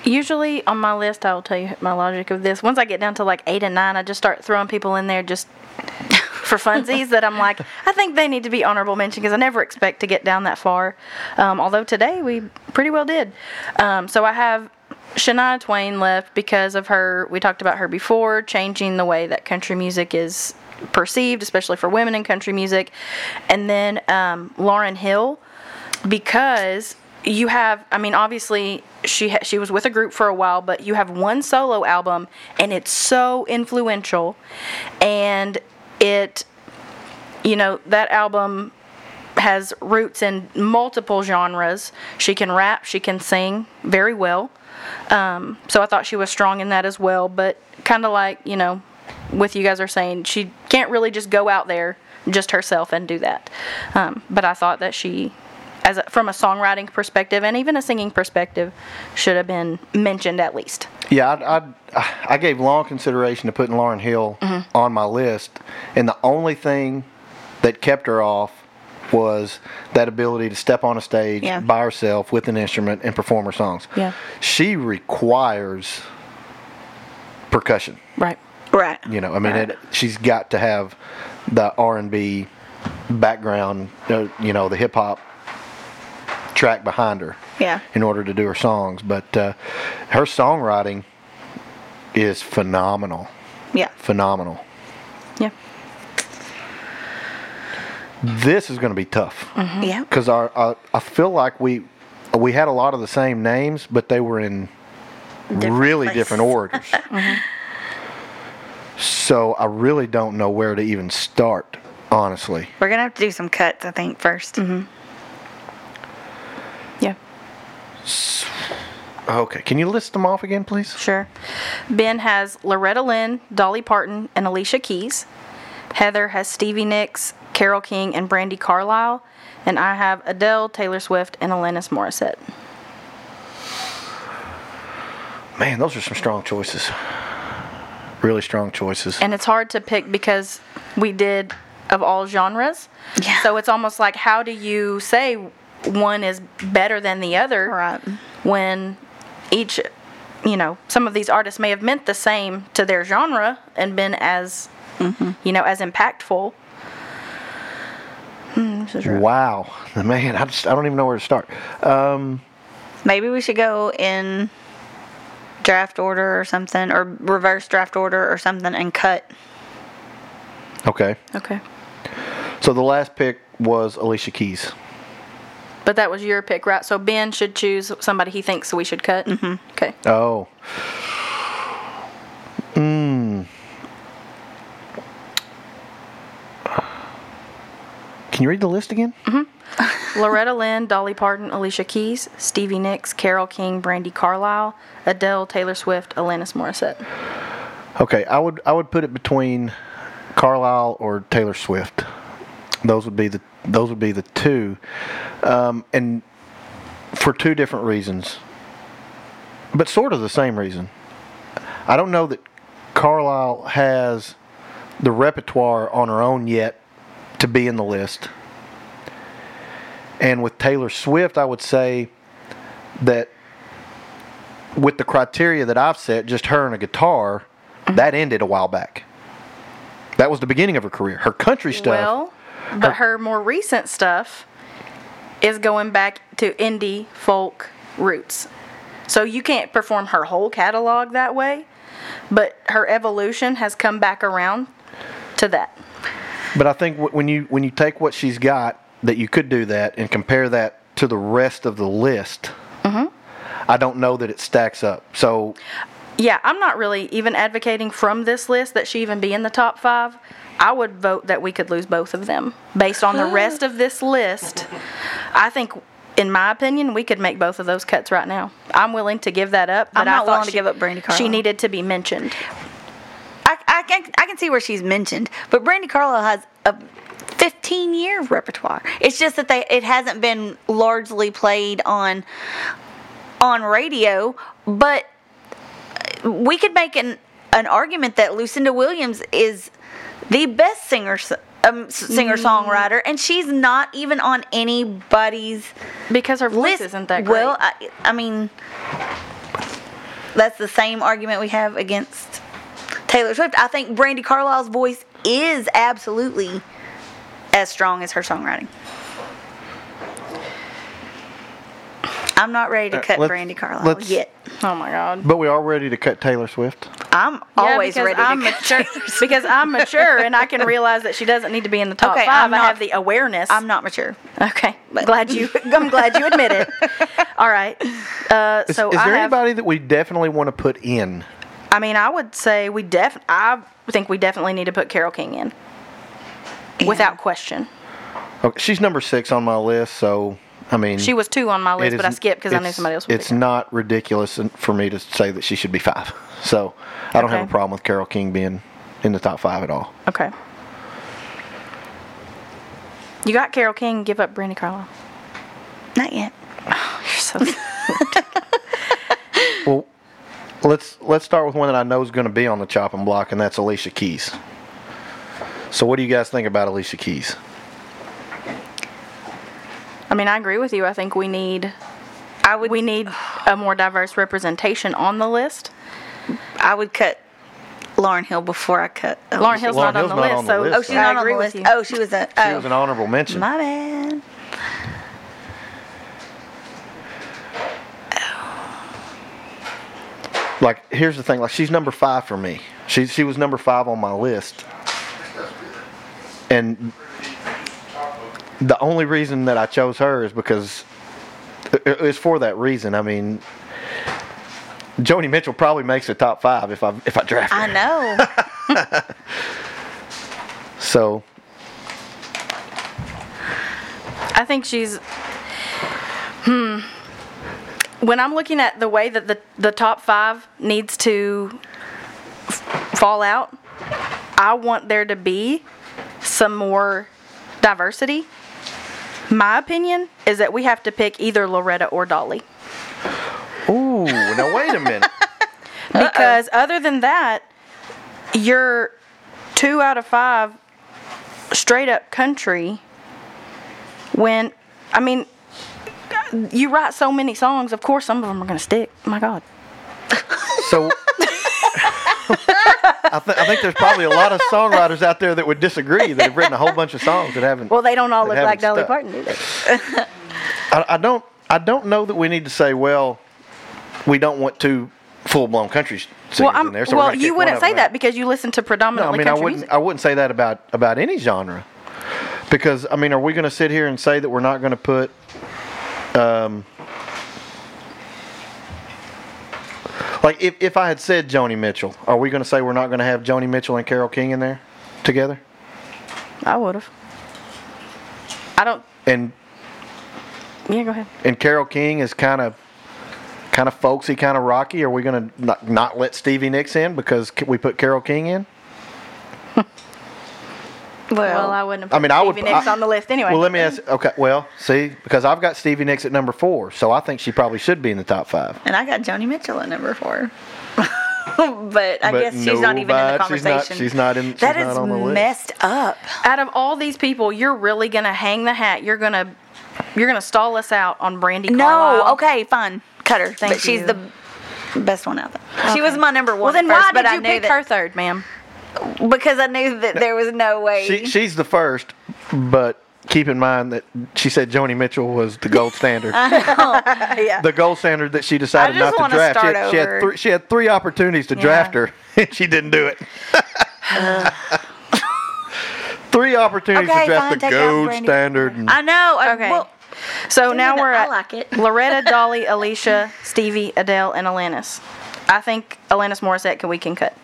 Usually on my list, I will tell you my logic of this. Once I get down to like eight and nine, I just start throwing people in there just for funsies that I'm like, I think they need to be honorable mention because I never expect to get down that far. Um, although today we pretty well did. Um, so I have Shania Twain left because of her. We talked about her before, changing the way that country music is perceived, especially for women in country music, and then um, Lauryn Hill because you have i mean obviously she ha- she was with a group for a while but you have one solo album and it's so influential. And it you know that album has roots in multiple genres. She can rap she can sing very well. Um, so i thought she was strong in that as well but kind of like you know with you guys are saying she can't really just go out there just herself and do that um, but i thought that she as a, from a songwriting perspective and even a singing perspective should have been mentioned at least Yeah, I, I, I gave long consideration to putting Lauryn Hill on my list, and the only thing that kept her off was that ability to step on a stage Yeah. by herself with an instrument and perform her songs. Yeah. She requires percussion. right Right. You know, I mean, it, she's got to have the R and B background. uh, You know, the hip hop track behind her Yeah. in order to do her songs. But uh, her songwriting is phenomenal. Yeah. Phenomenal. Yeah. This is going to be tough Yeah. because our, our I feel like we we had a lot of the same names, but they were in really places. different orders. So I really don't know where to even start, honestly. We're gonna have to do some cuts, I think, 1st mm-hmm. Yeah. Okay, can you list them off again, please? Sure. Ben has Loretta Lynn, Dolly Parton, and Alicia Keys. Heather has Stevie Nicks, Carole King, and Brandi Carlile. And I have Adele, Taylor Swift, and Alanis Morissette. Man, those are some strong choices. Really strong choices. And it's hard to pick because we did of all genres. Yeah. So it's almost like how do you say one is better than the other Right. when each, you know, some of these artists may have meant the same to their genre and been as, you know, as impactful. Hmm, this is. Wow, man, I just I don't even know where to start. Um, Maybe we should go in draft order or something, or reverse draft order or something, and cut. okay, Okay. so the last pick was Alicia Keys. But that was your pick, right? So Ben should choose somebody he thinks we should cut. Mm-hmm. Okay. Oh. Can you read the list again? Loretta Lynn, Dolly Parton, Alicia Keys, Stevie Nicks, Carole King, Brandi Carlile, Adele, Taylor Swift, Alanis Morissette. Okay, I would I would put it between Carlile or Taylor Swift. Those would be the those would be the two, um, and for two different reasons, but sort of the same reason. I don't know that Carlile has the repertoire on her own yet to be in the list. And with Taylor Swift, I would say that with the criteria that I've set, just her and a guitar, that ended a while back. That was the beginning of her career. Her country stuff. Well, but her more recent stuff is going back to indie folk roots. So you can't perform her whole catalog that way, but her evolution has come back around to that. But I think when you when you take what she's got, that you could do that and compare that to the rest of the list. Mm-hmm. I don't know that it stacks up. So Yeah, I'm not really even advocating from this list that she even be in the top five. I would vote that we could lose both of them based on the rest of this list. I think, in my opinion, we could make both of those cuts right now. I'm willing to give that up, but I'm not thought willing to she- give up Brandi Carlile. She needed to be mentioned. Can can see where she's mentioned, but Brandi Carlile has a 15 year repertoire. It's just that they it hasn't been largely played on on radio, but we could make an an argument that Lucinda Williams is the best singer um, singer songwriter, and she's not even on anybody's Because her voice list. isn't that great. Well, I, I mean, that's the same argument we have against Taylor Swift. I think Brandi Carlile's voice is absolutely as strong as her songwriting. I'm not ready to Uh, cut let's- Brandi Carlile yet. oh my God. but we are ready to cut Taylor Swift. I'm Yeah, always because ready I'm to cut mature, Taylor Swift. because I'm mature and I can realize that she doesn't need to be in the top Okay, 5 I'm I have the awareness. I'm not mature. okay. Glad you. I'm glad you admit it. All right. Uh, Is, so is I there have, anybody that we definitely want to put in? I mean, I would say we def. I think we definitely need to put Carole King in, without question. Okay, she's number six on my list, so I mean She was two on my it list, but I skipped because I knew somebody else would It's pick not ridiculous for me to say that she should be five. So I don't have a problem with Carole King being in the top five at all. Okay. You got Carole King. Give up Brandi Carlile. Not yet. Oh, You're so. Well, let's let's start with one that I know is going to be on the chopping block, and that's Alicia Keys. So what do you guys think about Alicia Keys? I mean, I agree with you. I think we need I would we need a more diverse representation on the list. I would cut Lauryn Hill before I cut. Alicia. Lauryn Hill's Lauryn not, Hill's on, the not list, on the so list, Oh, she's. I not on the list. Oh, she was a. She oh, was an honorable mention. my bad. Like here's the thing. Like she's number five for me. She she was number five on my list, and the only reason that I chose her is because it's for that reason. I mean, Joni Mitchell probably makes the top five if I if I draft her. I know. So I think she's. Hmm. When I'm looking at the way that the, the top five needs to f- fall out, I want there to be some more diversity. My opinion is that we have to pick either Loretta or Dolly. ooh, now wait a minute. Because other than that, you're two out of five straight up country. When, I mean, you write so many songs, of course some of them are going to stick. My God. So I, th- I think there's probably a lot of songwriters out there that would disagree that have written a whole bunch of songs that haven't. Well, they don't all look like Dolly. Parton, either. I, I don't. I don't know that we need to say, well, we don't want two full-blown country singers Well, I'm, in there. So well you wouldn't say that because you listen to predominantly. No, I mean I wouldn't. music. I wouldn't say that about about any genre, because I mean, are we going to sit here and say that we're not going to put? Um, like if, if I had said Joni Mitchell, are we going to say we're not going to have Joni Mitchell and Carole King in there together? I would have. I don't. And Yeah, go ahead. and Carole King is kind of kind of folksy, kind of rocky. Are we going to not, not let Stevie Nicks in because we put Carole King in? Well, I wouldn't have I mean, I would- Stevie Nicks I- on the list anyway. Well, let me ask. Okay, well, see, because I've got Stevie Nicks at number four, so I think she probably should be in the top five. and I got Joni Mitchell at number four. but I But guess she's not even in the nobody- she's not- conversation. she's not in- she's That not is on the list. That is messed up. out of all these people, you're really gonna hang the hat. You're gonna you're gonna stall us out on Brandi Carlile. No, okay, fine. Cut her. Thank but she's the best one out there. She was my number one. Well, then first, why did I you pick that, her third, ma'am? Because I knew that there was no way. She, she's the first, but keep in mind that she said Joni Mitchell was the gold standard. yeah. the gold standard that she decided not wanna to draft. She start had, she, had three, she had three opportunities to draft her, and she didn't do it. three opportunities Okay, to draft fine, the gold standard. And I know. I, Okay. Well, So now we're I at like it. Loretta, Dolly, Alicia, Stevie, Adele, and Alanis. I think Alanis Morissette can we can cut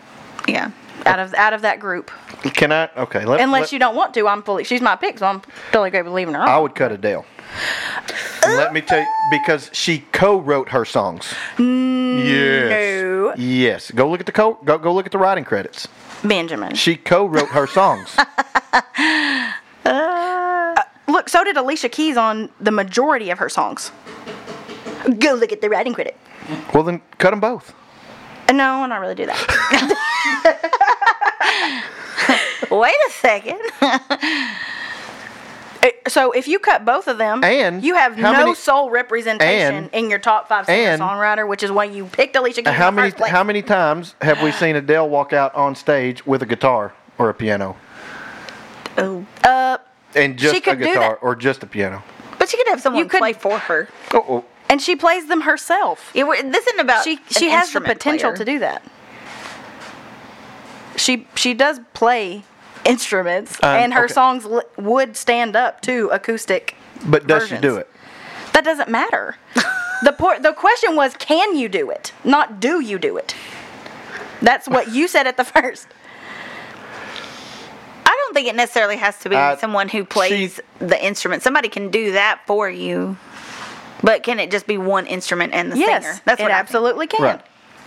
yeah. Out of out of that group. can I? Okay, let, Unless let- you don't want to, I'm fully. She's my pick, so I'm totally great with leaving her I would cut Adele. Let me tell you, because she co-wrote her songs. Yes. no. Yes. Go look at the co- go, go look at the writing credits. Benjamin. She co-wrote her songs. Look, so did Alicia Keys on the majority of her songs. Go look at the writing credit. well, then cut them both. Uh, No, I'll not really do that. Wait a second. So if you cut both of them, And you have no many- soul representation and- in your top five singer songwriter, which is why you picked Alicia Keys. How the many first place. how many times have we seen Adele walk out on stage with a guitar or a piano oh. Uh, and just a guitar or just a piano? But she could have someone You could- play for her. Oh, oh. and she plays them herself. It, this isn't about. She an she has the potential player. to do that. She she does play instruments, Um, and her okay. songs li- would stand up to acoustic. but does she do it? That doesn't matter. the por- the question was, can you do it? Not do you do it? That's what you said at the first. I don't think it necessarily has to be Uh, someone who plays the instrument. Somebody can do that for you. But can it just be one instrument and the Yes, singer? That's it what I think. absolutely can. Right.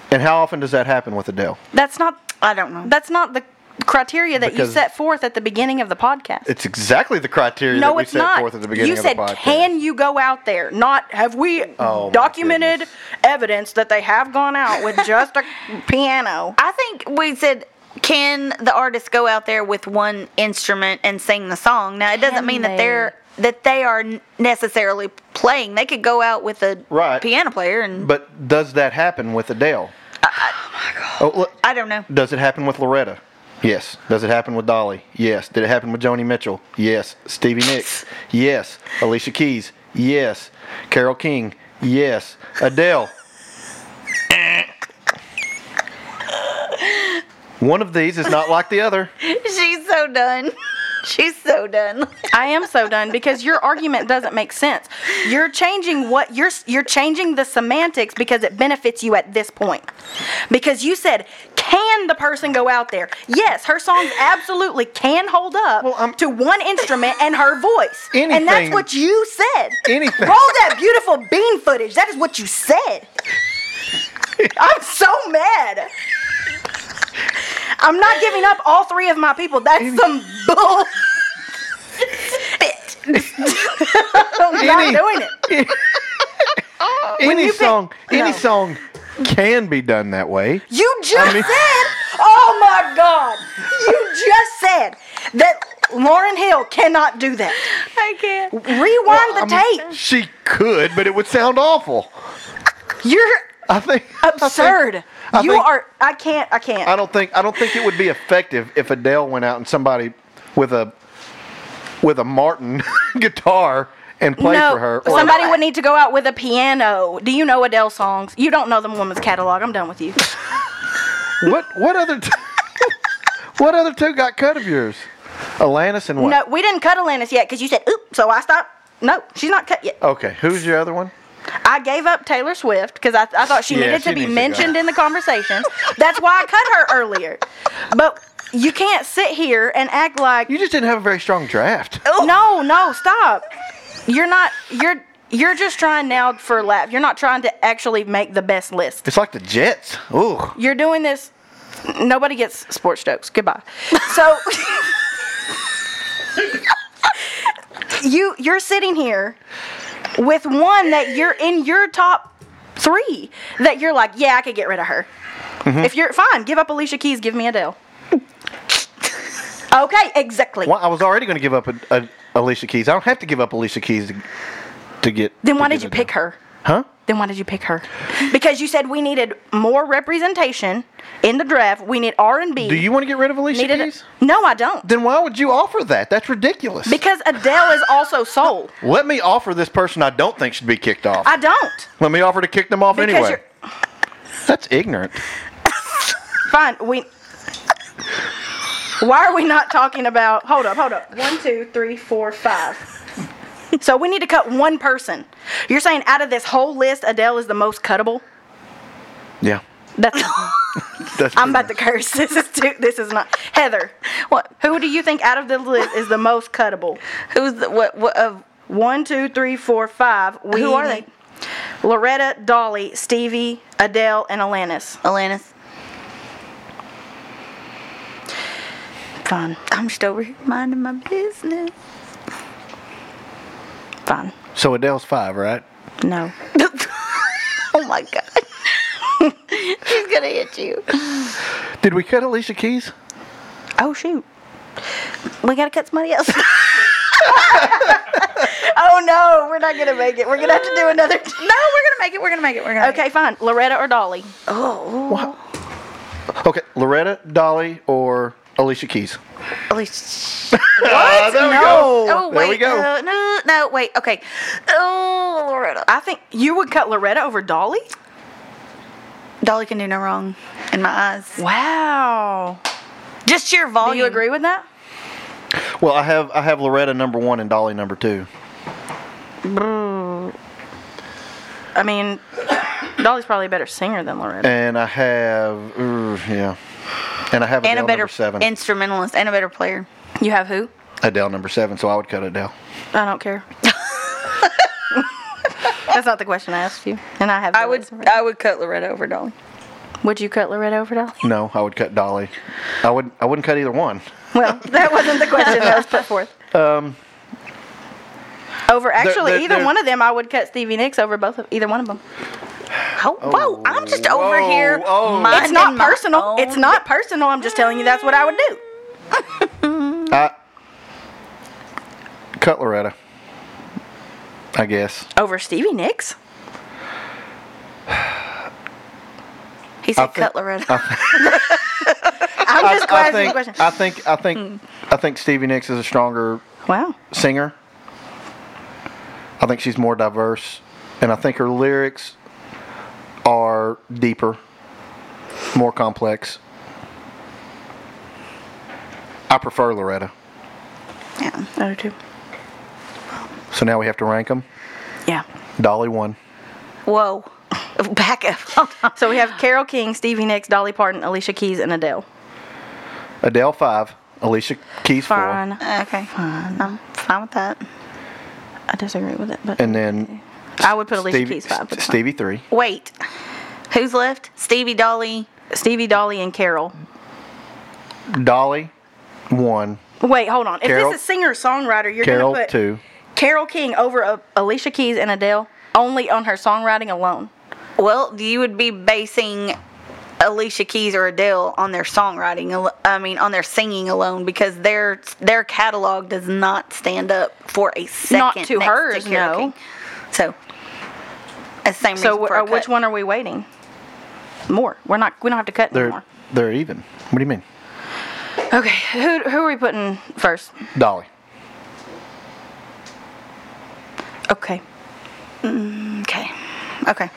And how often does that happen with Adele? That's not I don't know. that's not the criteria that Because- you set forth at the beginning of the podcast. It's exactly the criteria that no, we it's set not. forth at the beginning you of said, the podcast. can you go out there? Not have we Oh, my documented goodness. evidence that they have gone out with just a piano? I think we said, can the artist go out there with one instrument and sing the song? Now, it doesn't Can mean they? that they're that they are necessarily playing. They could go out with a Right. piano player, and But does that happen with Adele? Oh, my look, I don't know. Does it happen with Loretta? Yes. Does it happen with Dolly? Yes. Did it happen with Joni Mitchell? Yes. Stevie Nicks? Yes. Alicia Keys? Yes. Carole King? Yes. Adele? One of these is not like the other. She's so done. She's so done. I am so done because your argument doesn't make sense. You're changing what you're you're changing the semantics because it benefits you at this point. Because you said, can the person go out there? Yes, her songs absolutely can hold up Well, I'm- to one instrument and her voice. Anything, And that's Anything- what you said. Anything. Roll that beautiful bean footage. That is what you said. I'm so mad. I'm not giving up all three of my people. That's some bull. I'm not Any- doing it. Any you pick- song, any No. song can be done that way. You just mean- said, oh my God, you just said that Lauryn Hill cannot do that. I can't. Rewind the I mean, tape. She could, but it would sound awful. You're I think I think- absurd. I you think- are, I can't, I can't. I don't think I don't think it would be effective if Adele went out and somebody with a with a Martin guitar and played no, for her. or- somebody would need to go out with a piano. Do you know Adele songs? You don't know the woman's catalog. I'm done with you. what what other t- what other two got cut of yours? Alanis and what? No, we didn't cut Alanis yet because you said, oop, so I stopped. No, she's not cut yet. Okay, who's your other one? I gave up Taylor Swift because I, I thought she Yeah, needed she to be needs to mentioned in the conversation. That's why I cut her earlier. But you can't sit here and act like You just didn't have a very strong draft. Oh, no, no, stop. You're not. You're you're just trying now for a laugh. You're not trying to actually make the best list. It's like the Jets. Ooh. You're doing this. Nobody gets sports jokes. Goodbye. So you you're sitting here with one that you're in your top three that you're like, yeah, I could get rid of her. Mm-hmm. If you're fine, give up Alicia Keys, give me Adele. okay, exactly. Well, I was already going to give up a, a, Alicia Keys. I don't have to give up Alicia Keys to, to get. Then to why did you Adele. pick her? Huh? Then why did you pick her? Because you said we needed more representation in the draft. We need R and B. Do you want to get rid of Alicia needed? Keys? No, I don't. Then why would you offer that? That's ridiculous. Because Adele is also soul. Let me offer this person I don't think should be kicked off. I don't. Let me offer to kick them off Because anyway. That's ignorant. fine. We. Why are we not talking about? Hold up, hold up. One, two, three, four, five. So we need to cut one person. You're saying out of this whole list, Adele is the most cuttable. Yeah. That's. That's I'm about to curse. This is too. This is not. Heather, what? Who do you think out of the list is the most cuttable? Who's the what? What of? One, two, three, four, five. We Who are they? Loretta, Dolly, Stevie, Adele, and Alanis. Alanis. Fine. I'm just over here minding my business. Fine. So Adele's five, right? No. oh my god. She's gonna hit you. Did we cut Alicia Keys? Oh shoot. We gotta cut somebody else. oh no, we're not gonna make it. We're gonna have to do another. No, we're gonna make it. We're gonna make it. We're gonna. Okay, fine. Loretta or Dolly? Oh. Wow. Okay, Loretta, Dolly, or Alicia Keys. At least. Ah, there we No. go. Oh there wait. we go. Uh, no, no, wait. Okay. Oh, Loretta. I think you would cut Loretta over Dolly. Dolly can do no wrong in my eyes. Wow. Just sheer Do volume. you agree with that? Well, I have I have Loretta number one and Dolly number two. I mean, Dolly's probably a better singer than Loretta. And I have, uh, yeah. And I have And Adele a better number seven. instrumentalist and a better player. You have who? Adele number seven, so I would cut Adele. I don't care. That's not the question I asked you. And I have. I would. I would cut Loretta over Dolly. Would you cut Loretta over Dolly? No, I would cut Dolly. I would I wouldn't cut either one. Well, that wasn't the question that was put forth. Um, Over actually there- either there- one of them, I would cut Stevie Nicks over both of either one of them. Oh, oh, whoa! I'm just over whoa, here. oh. It's not my personal. own It's not personal. I'm just telling you that's what I would do. I cut Loretta. I guess. Over Stevie Nicks? He said I think- cut Loretta. I'm I, just I asking the think question. I think I think hmm. I think Stevie Nicks is a stronger wow. singer. I think she's more diverse, and I think her lyrics are deeper, more complex. I prefer Loretta. Yeah. I do too. So now we have to rank them. Yeah. Dolly one. Whoa. Back up. So we have Carole King, Stevie Nicks, Dolly Parton, Alicia Keys, and Adele. Adele five. Alicia Keys Fine. Okay. Fine. I'm fine with that. I disagree with it, but. And then I would put Alicia Stevie, Keys five. but fine. Stevie three. Wait. Who's left? Stevie, Dolly. Stevie, Dolly, and Carole. Dolly one. Wait, hold on. Carole- if this is singer songwriter, you're Carol gonna put two. Carole King over uh, Alicia Keys and Adele only on her songwriting alone. Well, you would be basing Alicia Keys or Adele on their songwriting. I mean, on their singing alone, because their their catalog does not stand up for a second. Not to next hers, Carole no. King. So, same So reason wh- for a uh, which cut. one are we waiting? More. We're not. We don't have to cut They're anymore. they're even. What do you mean? Okay. Who who are we putting first? Dolly. Okay. Okay. Okay.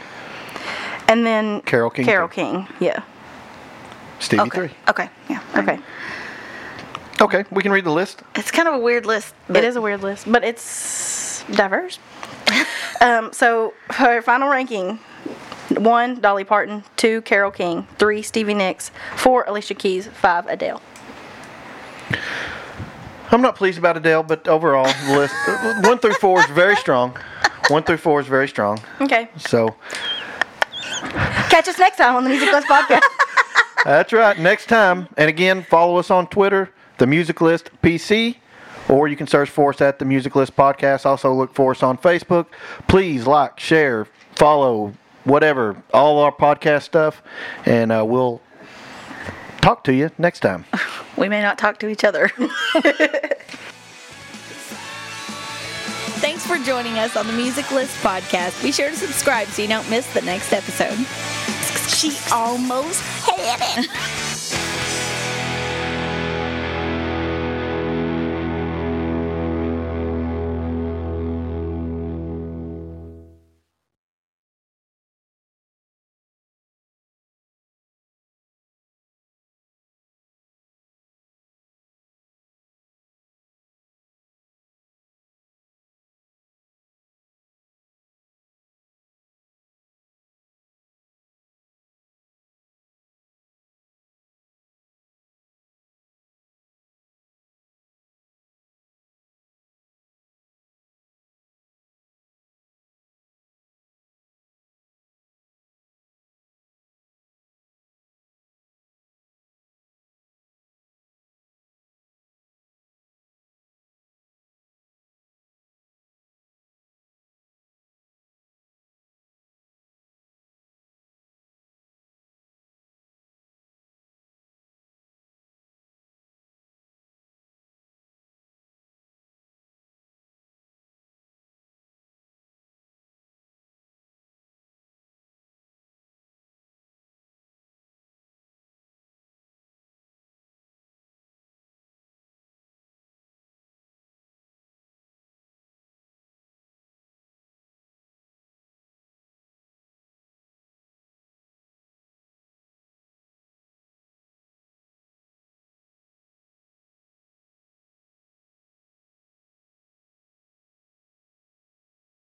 And then Carole King Carole too. King. Yeah. Stevie Okay. three. Okay. Yeah. Okay. Okay, we can read the list. It's kind of a weird list. It is a weird list, but it's diverse. um, so for our final ranking: one, Dolly Parton; two, Carole King; three, Stevie Nicks; four, Alicia Keys; five, Adele. I'm not pleased about Adele, but overall, the list uh, one through four is very strong. One through four is very strong. Okay. So Catch us next time on the Music List Podcast. that's right. Next time, and again, follow us on Twitter, the Music List PC, or you can search for us at the Music List Podcast. Also, look for us on Facebook. Please like, share, follow, whatever, all our podcast stuff, and uh, we'll talk to you next time. we may not talk to each other. Thanks for joining us on the Music List podcast. Be sure to subscribe so you don't miss the next episode. She almost had it.